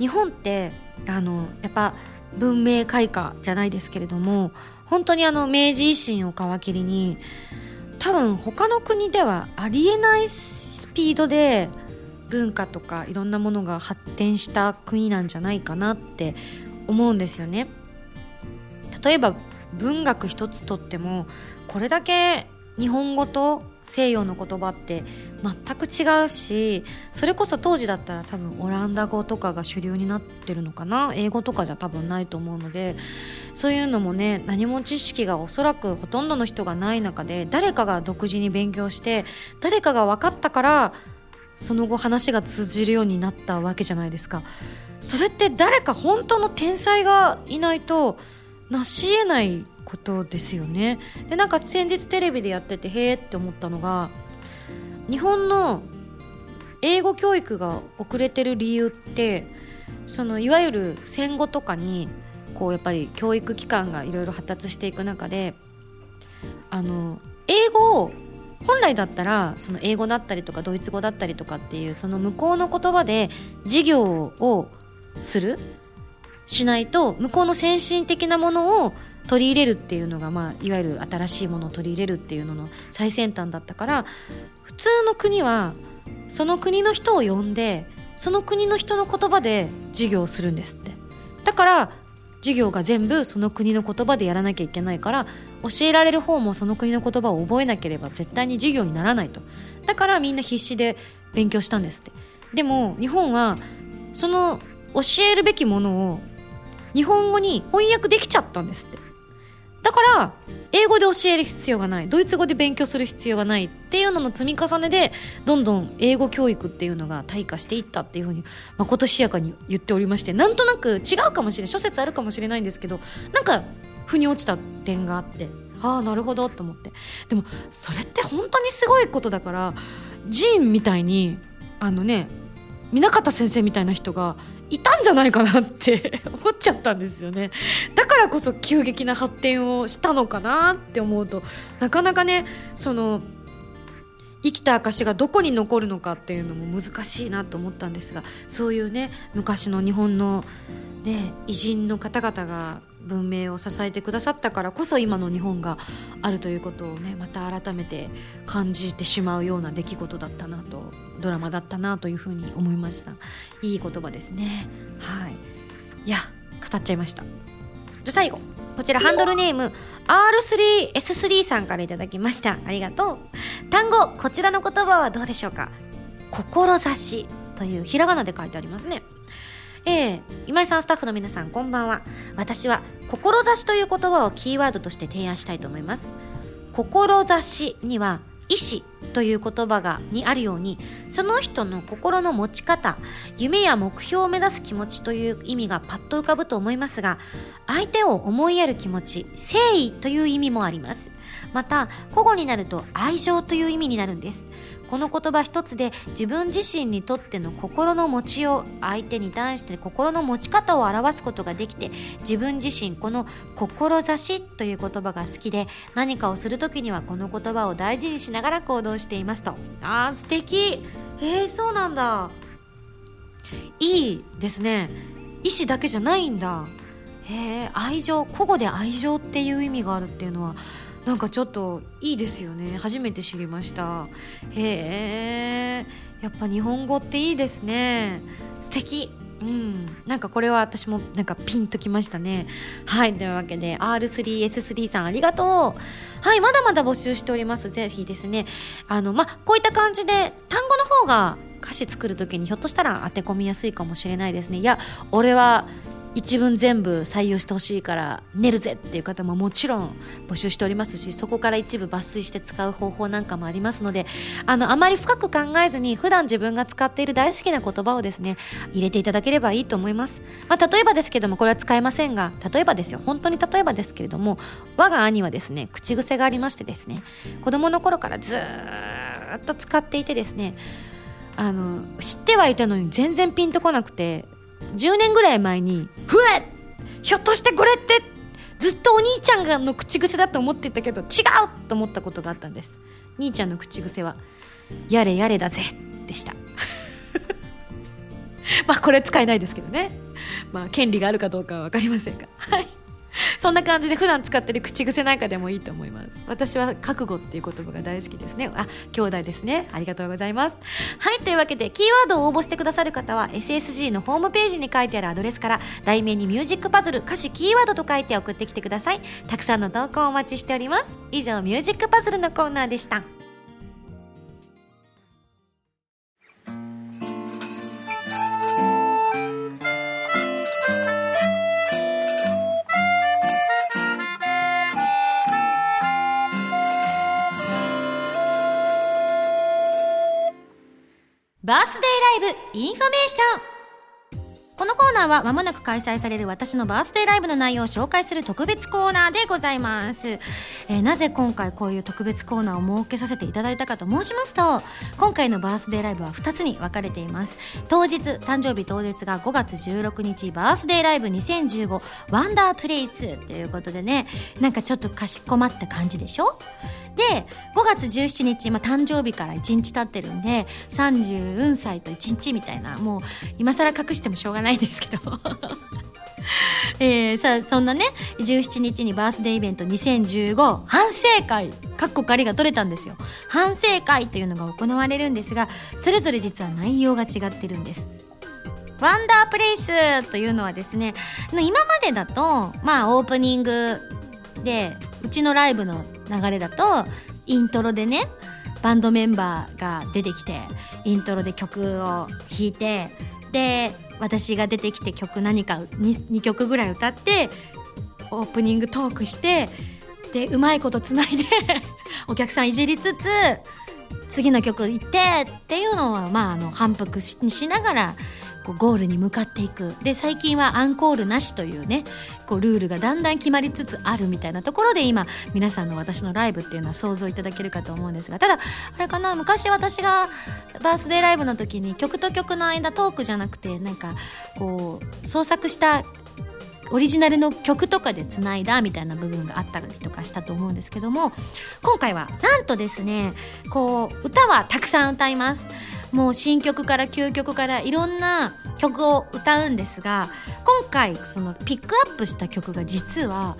日本ってあのやっぱ文明開化じゃないですけれども本当にあの明治維新を皮切りに多分他の国ではありえないスピードで文化とかいろんなものが発展した国なんじゃないかなって思うんですよね。例えば文学一つとってもこれだけ日本語と西洋の言葉って全く違うしそれこそ当時だったら多分オランダ語とかが主流になってるのかな？英語とかじゃ多分ないと思うのでそういうのもね何も知識がおそらくほとんどの人がない中で誰かが独自に勉強して誰かが分かったからその後話が通じるようになったわけじゃないですか。それって誰か本当の天才がいないと成し得ないことですよね。でなんか先日テレビでやっててへえって思ったのが日本の英語教育が遅れてる理由ってそのいわゆる戦後とかにこうやっぱり教育機関がいろいろ発達していく中であの英語を本来だったらその英語だったりとかドイツ語だったりとかっていうその向こうの言葉で授業をするしないと向こうの先進的なものを取り入れるっていうのが、まあ、いわゆる新しいものを取り入れるっていうのの最先端だったから普通の国はその国の人を呼んでその国の人の言葉で授業をするんですって。だから授業が全部その国の言葉でやらなきゃいけないから教えられる方もその国の言葉を覚えなければ絶対に授業にならないと。だからみんな必死で勉強したんですって。でも日本はその教えるべきものを日本語に翻訳できちゃったんですって。だから英語で教える必要がない。ドイツ語で勉強する必要がないっていうのの積み重ねでどんどん英語教育っていうのが退化していったっていうふうにまことしやかに言っておりましてなんとなく違うかもしれない諸説あるかもしれないんですけどなんか腑に落ちた点があってああなるほどと思って。でもそれって本当にすごいことだからジーンみたいにあのね南方先生みたいな人がいたんじゃないかなって 思っちゃったんですよね。だからこそ急激な発展をしたのかなって思うとなかなかねその生きた証がどこに残るのかっていうのも難しいなと思ったんですがそういうね昔の日本の、ね、偉人の方々が文明を支えてくださったからこそ今の日本があるということをねまた改めて感じてしまうような出来事だったなとドラマだったなというふうに思いました。いい言葉ですね。はい。いや語っちゃいました。じゃ最後こちらハンドルネーム R3S3 さんから頂きました。ありがとう。単語こちらの言葉はどうでしょうか？志というひらがなで書いてありますね。えー、今井さんスタッフの皆さんこんばんは。私は志という言葉をキーワードとして提案したいと思います。志には意志という言葉がにあるようにその人の心の持ち方夢や目標を目指す気持ちという意味がパッと浮かぶと思いますが相手を思いやる気持ち誠意という意味もあります。また古語になると愛情という意味になるんです。この言葉一つで自分自身にとっての心の持ちよう相手に対して心の持ち方を表すことができて自分自身この「志」という言葉が好きで何かをする時にはこの言葉を大事にしながら行動していますと。あー素敵。えー、そうなんだ。いいですね意志だけじゃないんだ。へえ愛情古語で愛情っていう意味があるっていうのはなんかちょっといいですよね。初めて知りました。へえ。やっぱ日本語っていいですね。素敵。うん。なんかこれは私もなんかピンときましたね。はい。というわけで R3S3 さんありがとう。はい。まだまだ募集しております。ぜひですね。あのまこういった感じで単語の方が歌詞作る時にひょっとしたら当て込みやすいかもしれないですね。いや俺は一文全部採用してほしいから寝るぜっていう方ももちろん募集しておりますしそこから一部抜粋して使う方法なんかもありますのであのあまり深く考えずに普段自分が使っている大好きな言葉をですね入れていただければいいと思います、まあ、例えばですけどもこれは使えませんが例えばですよ。本当に例えばですけれども我が兄はですね口癖がありましてですね子供の頃からずっと使っていてですねあの知ってはいたのに全然ピンとこなくて10年ぐらい前に「ふえひょっとしてこれってずっとお兄ちゃんがの口癖だと思っていたけど違う!」と思ったことがあったんです。兄ちゃんの口癖は「やれやれだぜ」でした。まあこれ使えないですけどね。まあ権利があるかどうかは分かりませんが。はい。そんな感じで普段使ってる口癖なんかでもいいと思います。私は覚悟っていう言葉が大好きですね。あ兄弟ですね。ありがとうございます。はいというわけでキーワードを応募してくださる方は SSG のホームページに書いてあるアドレスから題名にミュージックパズル歌詞キーワードと書いて送ってきてください。たくさんの投稿をお待ちしております。以上ミュージックパズルのコーナーでした。バースデーライブインフォメーション。このコーナーは間もなく開催される私のバースデーライブの内容を紹介する特別コーナーでございます、えー、なぜ今回こういう特別コーナーを設けさせていただいたかと申しますと今回のバースデーライブは2つに分かれています。当日誕生日当日が5月16日バースデーライブ2015 Wonder Place ということでねなんかちょっとかしこまった感じでしょ？で5月17日、まあ、誕生日から1日経ってるんで30歳と1日みたいなもう今更隠してもしょうがないんですけど。えー、さそんなね17日にバースデーイベント2015反省会かっこ仮が取れたんですよ。反省会というのが行われるんですがそれぞれ実は内容が違ってるんです。ワンダープレイスというのはですね今までだとまあオープニングでうちのライブの流れだとイントロでねバンドメンバーが出てきてイントロで曲を弾いてで私が出てきて曲何か 2, 2曲ぐらい歌ってオープニングトークしてでうまいことつないで お客さんいじりつつ次の曲行ってっていうのはまああの反復しながらこうゴールに向かっていく。で最近はアンコールなしというねこうルールがだんだん決まりつつあるみたいなところで今皆さんの私のライブっていうのは想像いただけるかと思うんですがただあれかな昔私がバースデーライブの時に曲と曲の間トークじゃなくてなんかこう創作したオリジナルの曲とかでつないだみたいな部分があったりとかしたと思うんですけども今回はなんとですねこう歌はたくさん歌います。もう新曲から旧曲からいろんな曲を歌うんですが今回そのピックアップした曲が実は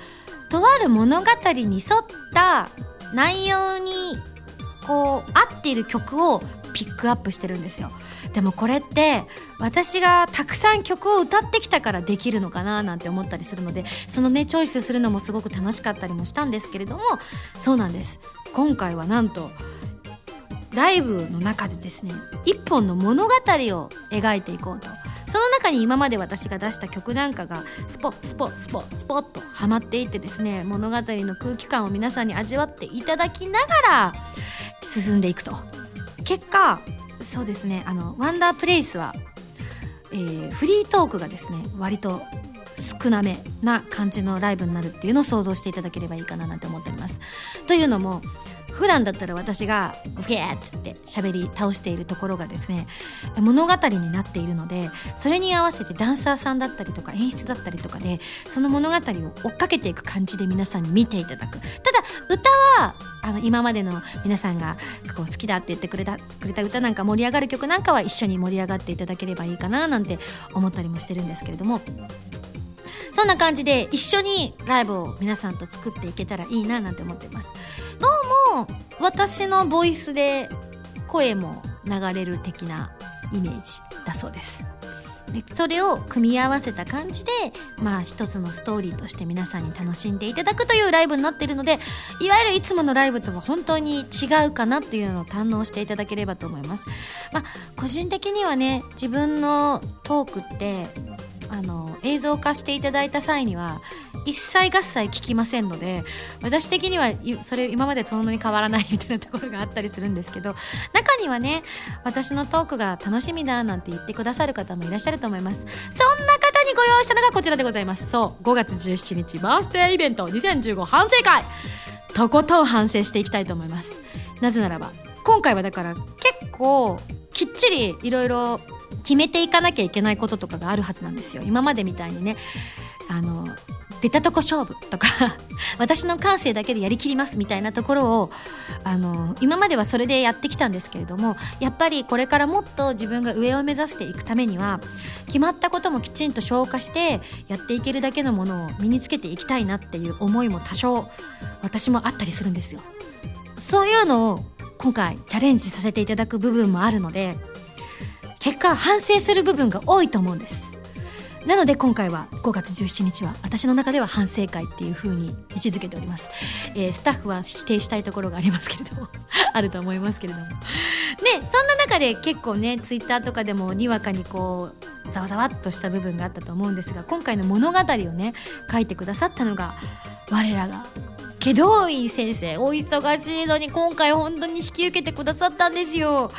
とある物語に沿った内容にこう合っている曲をピックアップしてるんですよ。でもこれって私がたくさん曲を歌ってきたからできるのかななんて思ったりするのでそのねチョイスするのもすごく楽しかったりもしたんですけれどもそうなんです。今回はなんとライブの中でですね一本の物語を描いていこうとその中に今まで私が出した曲なんかがスポッスポッスポッスポッとはまっていってですね物語の空気感を皆さんに味わっていただきながら進んでいくと結果そうですねあのワンダープレイスは、えー、フリートークがですね割と少なめな感じのライブになるっていうのを想像していただければいいかななんて思っております。というのも普段だったら私が「ゲー!」っつって喋り倒しているところがですね物語になっているのでそれに合わせてダンサーさんだったりとか演出だったりとかでその物語を追っかけていく感じで皆さんに見ていただくただ歌はあの今までの皆さんがこう好きだって言ってくれたくれた歌なんか盛り上がる曲なんかは一緒に盛り上がっていただければいいかななんて思ったりもしてるんですけれどもそんな感じで一緒にライブを皆さんと作っていけたらいいななんて思ってますどうも私のボイスで声も流れる的なイメージだそうです。でそれを組み合わせた感じでまあ一つのストーリーとして皆さんに楽しんでいただくというライブになっているのでいわゆるいつものライブとは本当に違うかなっていうのを堪能していただければと思います。まあ個人的にはね自分のトークってあの映像化していただいた際には一切合切聞きませんので私的にはそれ今までそんなに変わらないみたいなところがあったりするんですけど中にはね私のトークが楽しみだなんて言ってくださる方もいらっしゃると思います。そんな方にご用意したのがこちらでございます。そう5月17日バースデーイベント2015反省会。とことん反省していきたいと思います。なぜならば今回はだから結構きっちりいろいろ決めていかなきゃいけないこととかがあるはずなんですよ。今までみたいにねあの出たとこ勝負とか 私の感性だけでやりきりますみたいなところをあの今まではそれでやってきたんですけれどもやっぱりこれからもっと自分が上を目指していくためには決まったこともきちんと消化してやっていけるだけのものを身につけていきたいなっていう思いも多少私もあったりするんですよ。そういうのを今回チャレンジさせていただく部分もあるので結果反省する部分が多いと思うんですなので今回は5月17日は私の中では反省会っていう風に位置づけております、えー、スタッフは否定したいところがありますけれども あると思いますけれども。でそんな中で結構ねツイッターとかでもにわかにこうざわざわっとした部分があったと思うんですが今回の物語をね書いてくださったのが我らが祁答院先生お忙しいのに今回本当に引き受けてくださったんですよ。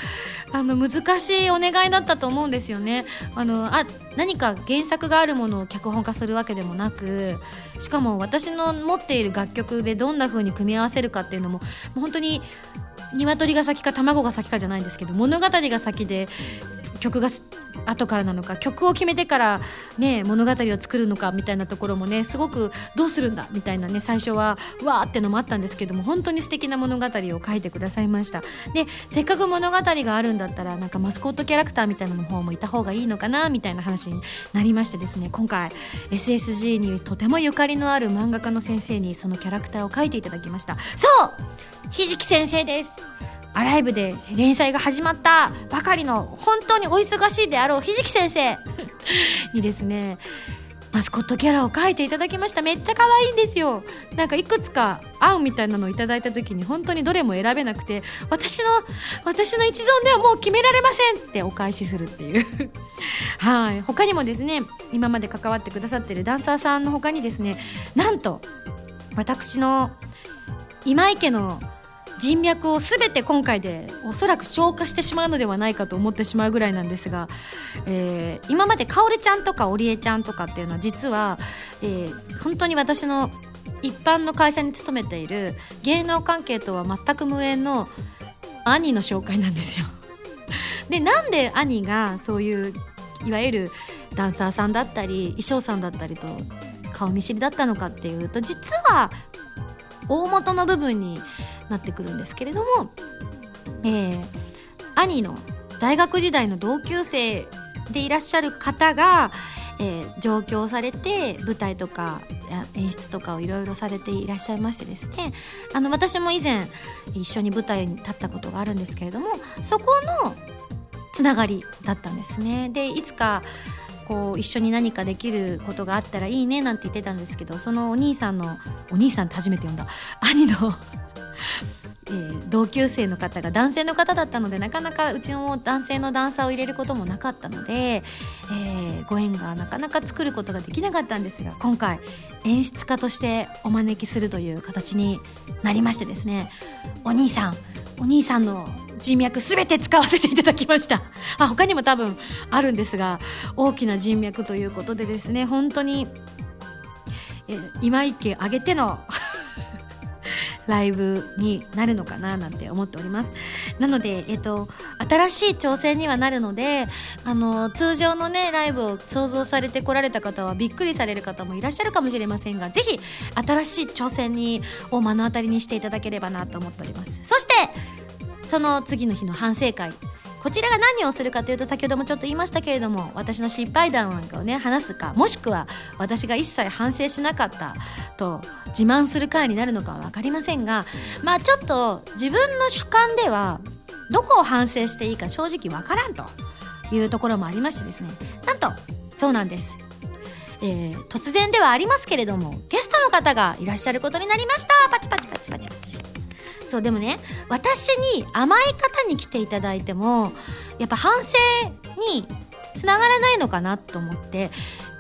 あの難しいお願いだったと思うんですよね。あのあ何か原作があるものを脚本化するわけでもなくしかも私の持っている楽曲でどんな風に組み合わせるかっていうのももう本当に鶏が先か卵が先かじゃないんですけど物語が先で曲が後からなのか曲を決めてからね物語を作るのかみたいなところもねすごくどうするんだみたいなね最初はわーってのもあったんですけども本当に素敵な物語を書いてくださいました。でせっかく物語があるんだったらなんかマスコットキャラクターみたいなの方もいた方がいいのかなみたいな話になりましてですね今回 SSG にとてもゆかりのある漫画家の先生にそのキャラクターを描いていただきました。そうひじき先生です。アライブで連載が始まったばかりの本当にお忙しいであろうひじき先生にですねマスコットキャラを描いていただきました。めっちゃ可愛いんですよ。なんかいくつか案みたいなのをいただいた時に本当にどれも選べなくて私の私の一存ではもう決められませんってお返しするっていう。はい。他にもですね今まで関わってくださってるダンサーさんの他にですねなんと私の今井家の人脈を全て今回でおそらく消化してしまうのではないかと思ってしまうぐらいなんですが、えー、今までかおるちゃんとか織江ちゃんとかっていうのは実は、えー、本当に私の一般の会社に勤めている芸能関係とは全く無縁の兄の紹介なんですよ。でなんで兄がそういういわゆるダンサーさんだったり衣装さんだったりと顔見知りだったのかっていうと実は大元の部分になってくるんですけれども、えー、兄の大学時代の同級生でいらっしゃる方が、えー、上京されて舞台とか演出とかをいろいろされていらっしゃいましてですねあの私も以前一緒に舞台に立ったことがあるんですけれどもそこのつながりだったんですね。でいつかこう一緒に何かできることがあったらいいねなんて言ってたんですけどそのお兄さんのお兄さんって初めて呼んだ兄のえー、同級生の方が男性の方だったのでなかなかうちの男性のダンサーを入れることもなかったので、えー、ご縁がなかなか作ることができなかったんですが今回演出家としてお招きするという形になりましてですねお兄さんお兄さんの人脈すべて使わせていただきました。あ他にも多分あるんですが大きな人脈ということでですね本当に、えー、今井家挙げてのライブになるのかななんて思っております。なので、えっと、新しい挑戦にはなるのであの通常のねライブを想像されてこられた方はびっくりされる方もいらっしゃるかもしれませんがぜひ新しい挑戦にを目の当たりにしていただければなと思っております。そしてその次の日の反省会。こちらが何をするかというと先ほどもちょっと言いましたけれども私の失敗談なんかをね話すかもしくは私が一切反省しなかったと自慢する回になるのかは分かりませんがまあちょっと自分の主観ではどこを反省していいか正直分からんというところもありましてですね。なんとそうなんです。えー、突然ではありますけれどもゲストの方がいらっしゃることになりました。パチパチパチパチパチ。そうでもね私に甘い方に来ていただいてもやっぱ反省につながらないのかなと思って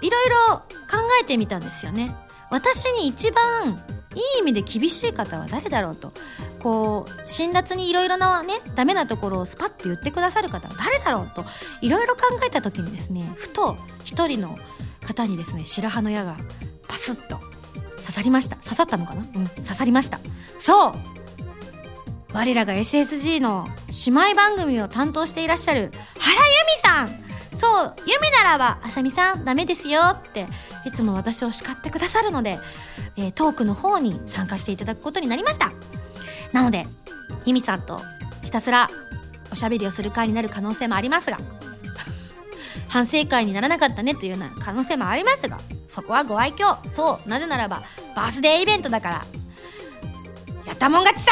いろいろ考えてみたんですよね。私に一番いい意味で厳しい方は誰だろうと。こう辛辣にいろいろなねダメなところをスパッと言ってくださる方は誰だろうと。いろいろ考えた時にですねふと一人の方にですね白羽の矢がパスッと刺さりました。刺さったのかな？うん刺さりました。そう我らが SSG の姉妹番組を担当していらっしゃる原由美さん。そう由美ならばあさみさんダメですよっていつも私を叱ってくださるので、えー、トークの方に参加していただくことになりました。なので由美さんとひたすらおしゃべりをする会になる可能性もありますが 反省会にならなかったねというような可能性もありますがそこはご愛嬌。そうなぜならばバースデーイベントだから。やったもん勝ちさ。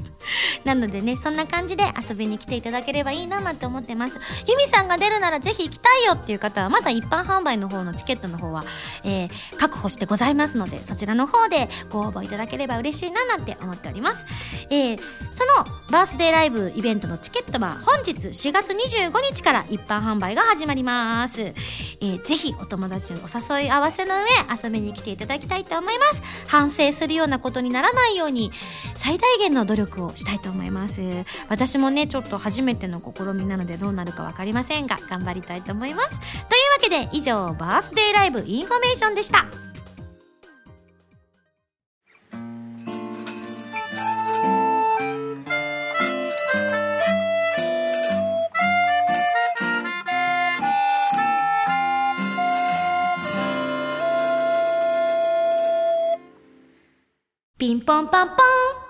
なのでねそんな感じで遊びに来ていただければいいななんて思ってます。ユミさんが出るならぜひ行きたいよっていう方はまだ一般販売の方のチケットの方は、えー、確保してございますのでそちらの方でご応募いただければ嬉しいななんて思っております、えー、そのバースデーライブイベントのチケットは本日4月25日から一般販売が始まります、えー、ぜひお友達にお誘い合わせの上遊びに来ていただきたいと思います。反省するようなことにならないように最大限の努力をしたいと思います。私もねちょっと初めての試みなのでどうなるか分かりませんが頑張りたいと思います。というわけで以上バースデーライブインフォメーションでした。ピンポンパンポン。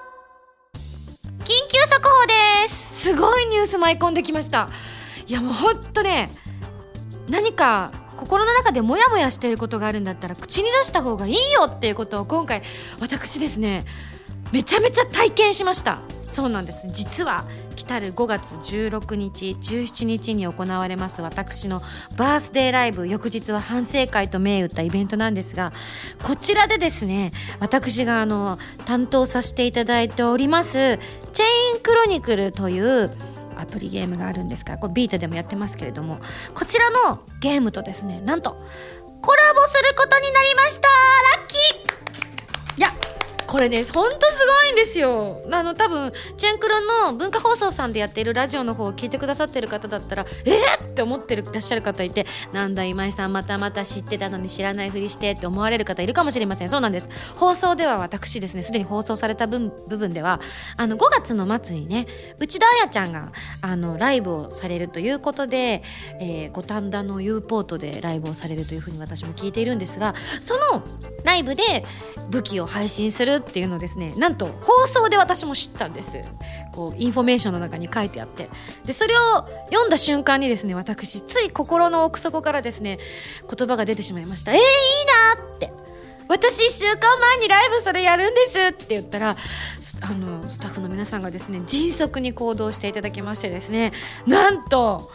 すごいニュース舞い込んできました。いやもうほんとね何か心の中でモヤモヤしていることがあるんだったら口に出した方がいいよっていうことを今回私ですねめちゃめちゃ体験しました。そうなんです。実は来る5月16日17日に行われます私のバースデーライブ。翌日は反省会と銘打ったイベントなんですがこちらでですね私があの担当させていただいておりますチェインクロニクルというアプリゲームがあるんですがこれビータでもやってますけれどもこちらのゲームとですねなんとコラボすることになりました。ラッキー！いやこれねほんとすごいんですよ。あの多分チェンクロの文化放送さんでやっているラジオの方を聞いてくださってる方だったらえっ、って思ってるらっしゃる方いてなんだ今井さんまたまた知ってたのに知らないふりしてって思われる方いるかもしれません。そうなんです。放送では私ですねすでに放送された分部分ではあの5月の末にね内田彩ちゃんがあのライブをされるということで、えー、五反田の U ポートでライブをされるというふうに私も聞いているんですがそのライブで武器を配信するっていうのをですねなんと放送で私も知ったんです。こうインフォメーションの中に書いてあって。でそれを読んだ瞬間にですね私つい心の奥底からですね言葉が出てしまいました。えー、いいなって。私1週間前にライブそれやるんですって言ったらあのスタッフの皆さんがですね迅速に行動していただきましてですねなんと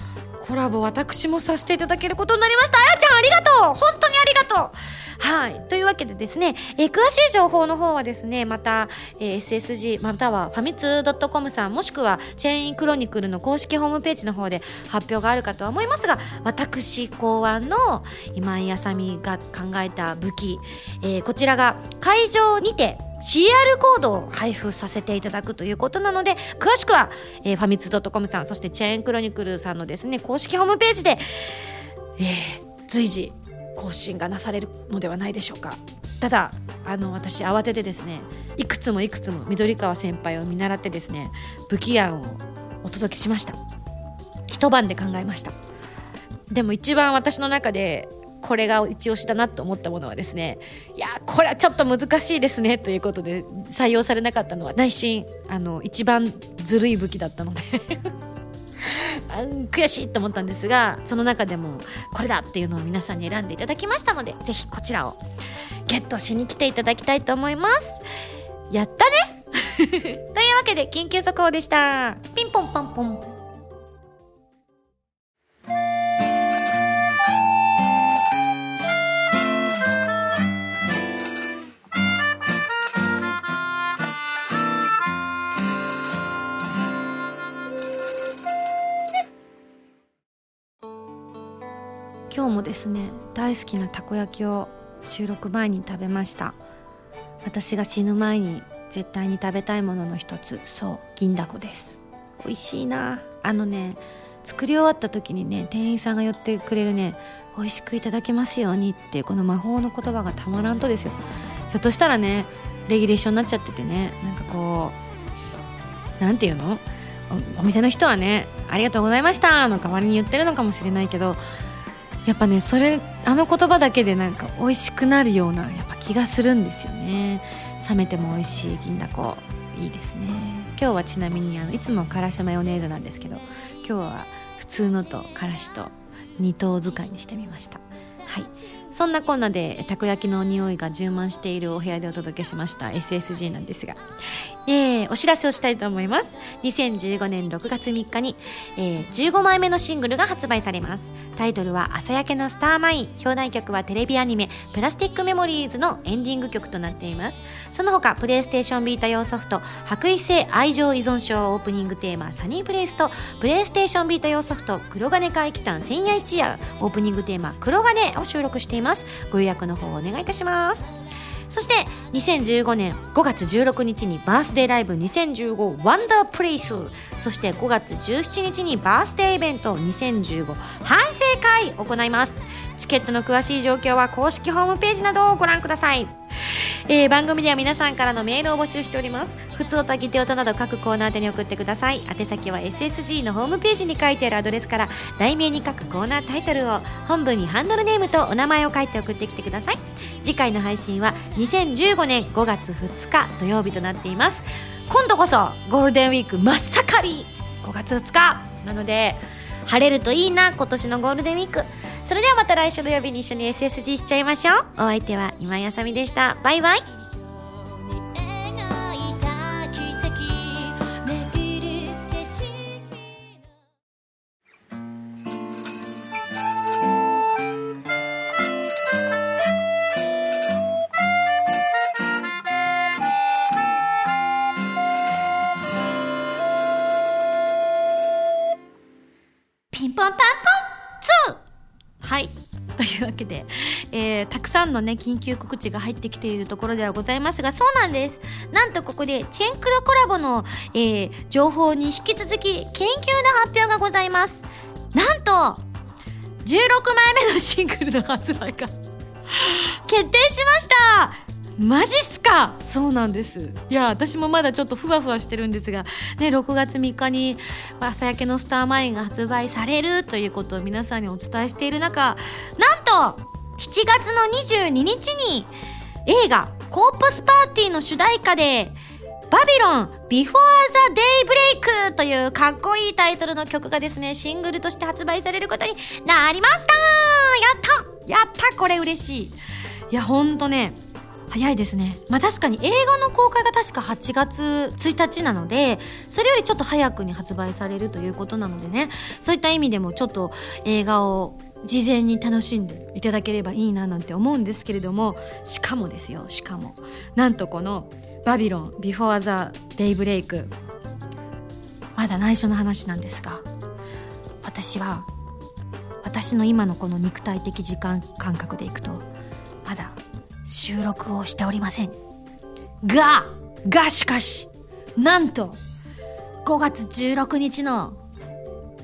コラボ私もさせていただけることになりました。あやちゃんありがとう。本当にありがとう。はい。というわけでですね、えー、詳しい情報の方はですね、また、えー、SSG またはファミツー .com さんもしくはチェーンクロニクルの公式ホームページの方で発表があるかとは思いますが、私考案の今井あさみが考えた武器、えー、こちらが会場にて CR コードを配布させていただくということなので詳しくは、えー、ファミツー .com さんそしてチェーンクロニクルさんのですね公式ホームページで、えー、随時更新がなされるのではないでしょうか。ただあの私慌ててですねいくつもいくつも緑川先輩を見習ってですね武器案をお届けしました。一晩で考えました。でも一番私の中でこれが一押しだなと思ったものはですねいやこれはちょっと難しいですねということで採用されなかったのは内心あの一番ずるい武器だったので。悔しいと思ったんですがその中でもこれだっていうのを皆さんに選んでいただきましたのでぜひこちらをゲットしに来ていただきたいと思います。やったね！というわけで緊急速報でした。ピンポンパンポン。今日もですね大好きなたこ焼きを収録前に食べました。私が死ぬ前に絶対に食べたいものの一つそう銀だこです。美味しいな。あのね作り終わった時にね店員さんが寄ってくれるね美味しくいただけますようにってこの魔法の言葉がたまらんとですよ。ひょっとしたらねレギュレーションになっちゃっててねなんかこう何て言うの？お店の人はね「ありがとうございました」の代わりに言ってるのかもしれないけどやっぱねそれあの言葉だけでなんか美味しくなるようなやっぱ気がするんですよね。冷めても美味しい銀だこ。いいですね。今日はちなみにあのいつもからしマヨネーズなんですけど今日は普通のとからしと二等使いにしてみました。はい。そんなこんなでたこ焼きの匂いが充満しているお部屋でお届けしました。SSG なんですが、えー、お知らせをしたいと思います。2015年6月3日に、えー、15枚目のシングルが発売されます。タイトルは「朝焼けのスターマイン」表題曲はテレビアニメ「プラスティックメモリーズ」のエンディング曲となっています。その他プレイステーションビータ用ソフト「白衣性愛情依存症」オープニングテーマ「サニープレイス」とプレイステーションビータ用ソフト「黒金怪奇譚千夜一夜」オープニングテーマ「黒金」を収録しています。ご予約の方をお願いいたします。そして2015年5月16日にバースデーライブ2015ワンダープレイス。そして5月17日にバースデーイベント2015反省会行います。チケットの詳しい状況は公式ホームページなどをご覧ください。えー、番組では皆さんからのメールを募集しております。普通おたぎて音など各コーナー宛に送ってください。宛先は SSG のホームページに書いてあるアドレスから題名に書くコーナータイトルを本文にハンドルネームとお名前を書いて送ってきてください。次回の配信は2015年5月2日土曜日となっています。今度こそゴールデンウィーク真っ盛り5月2日なので晴れるといいな今年のゴールデンウィーク。それではまた来週土曜日に一緒に SSG しちゃいましょう。お相手は今井あさみでした。バイバイ。のね緊急告知が入ってきているところではございますがそうなんです。なんとここでチェンクロコラボの、えー、情報に引き続き緊急な発表がございます。なんと16枚目のシングルの発売が 決定しました。マジっすか？そうなんです。いや私もまだちょっとふわふわしてるんですが、ね、6月3日に「朝焼けのスターマイン」が発売されるということを皆さんにお伝えしている中なんと7月の22日に映画「コープスパーティー」の主題歌で「バビロンビフォーザデイブレイクというかっこいいタイトルの曲がですね、シングルとして発売されることになりましたやったやったこれ嬉しいいや、ほんとね、早いですね。まあ確かに映画の公開が確か8月1日なので、それよりちょっと早くに発売されるということなのでね、そういった意味でもちょっと映画を事前に楽しんでいただければいいななんて思うんですけれども、しかもですよ、しかも。なんとこのバビロン、ビフォーザ・デイブレイク、まだ内緒の話なんですが、私は、私の今のこの肉体的時間感覚でいくと、まだ収録をしておりません。が、がしかし、なんと、5月16日の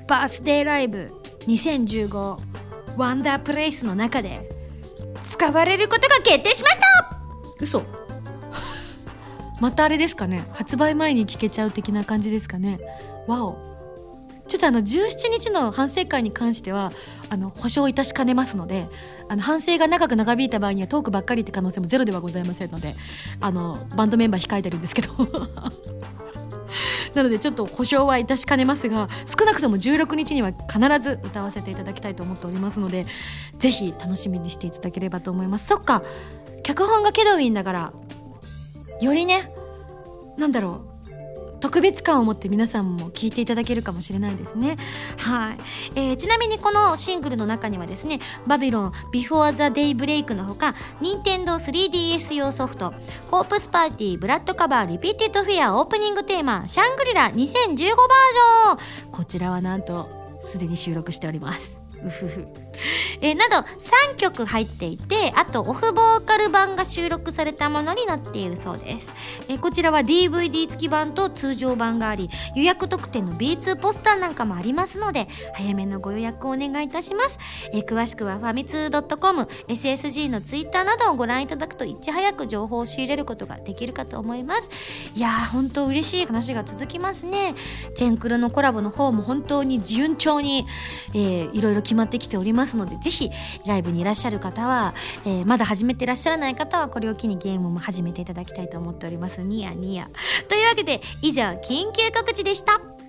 バースデーライブ2015ワンダープレイスの中で使われることが決定しました。嘘。またあれですかね。発売前に聞けちゃう的な感じですかね。わお。ちょっとあの17日の反省会に関してはあの保証いたしかねますのであの反省が長く長引いた場合にはトークばっかりって可能性もゼロではございませんのであのバンドメンバー控えてるんですけどなのでちょっと保証はいたしかねますが少なくとも16日には必ず歌わせていただきたいと思っておりますのでぜひ楽しみにしていただければと思います。そっか脚本がケドウィンだからよりねなんだろう特別感を持って皆さんも聴いていただけるかもしれないですね。はい。えー、ちなみにこのシングルの中にはですね、Babylon, before the daybreak のほか、任天堂 3DS 用ソフト、 Corpse Party, Blood Covered, Repeated Fear、オープニングテーマ、シャングリラ2015バージョンこちらはなんと、すでに収録しております。うふふ。えー、など3曲入っていてあとオフボーカル版が収録されたものになっているそうです、えー、こちらは DVD 付き版と通常版があり予約特典の B2 ポスターなんかもありますので早めのご予約をお願いいたします、えー、詳しくはファミツー .com SSG の Twitter などをご覧いただくといち早く情報を仕入れることができるかと思います。いやー本当嬉しい話が続きますね。チェンクルのコラボの方も本当に順調に、えー、いろいろ決まってきております。ますのでぜひライブにいらっしゃる方は、えー、まだ始めていらっしゃらない方はこれを機にゲームも始めていただきたいと思っております。ニヤニヤ。というわけで以上緊急告知でした。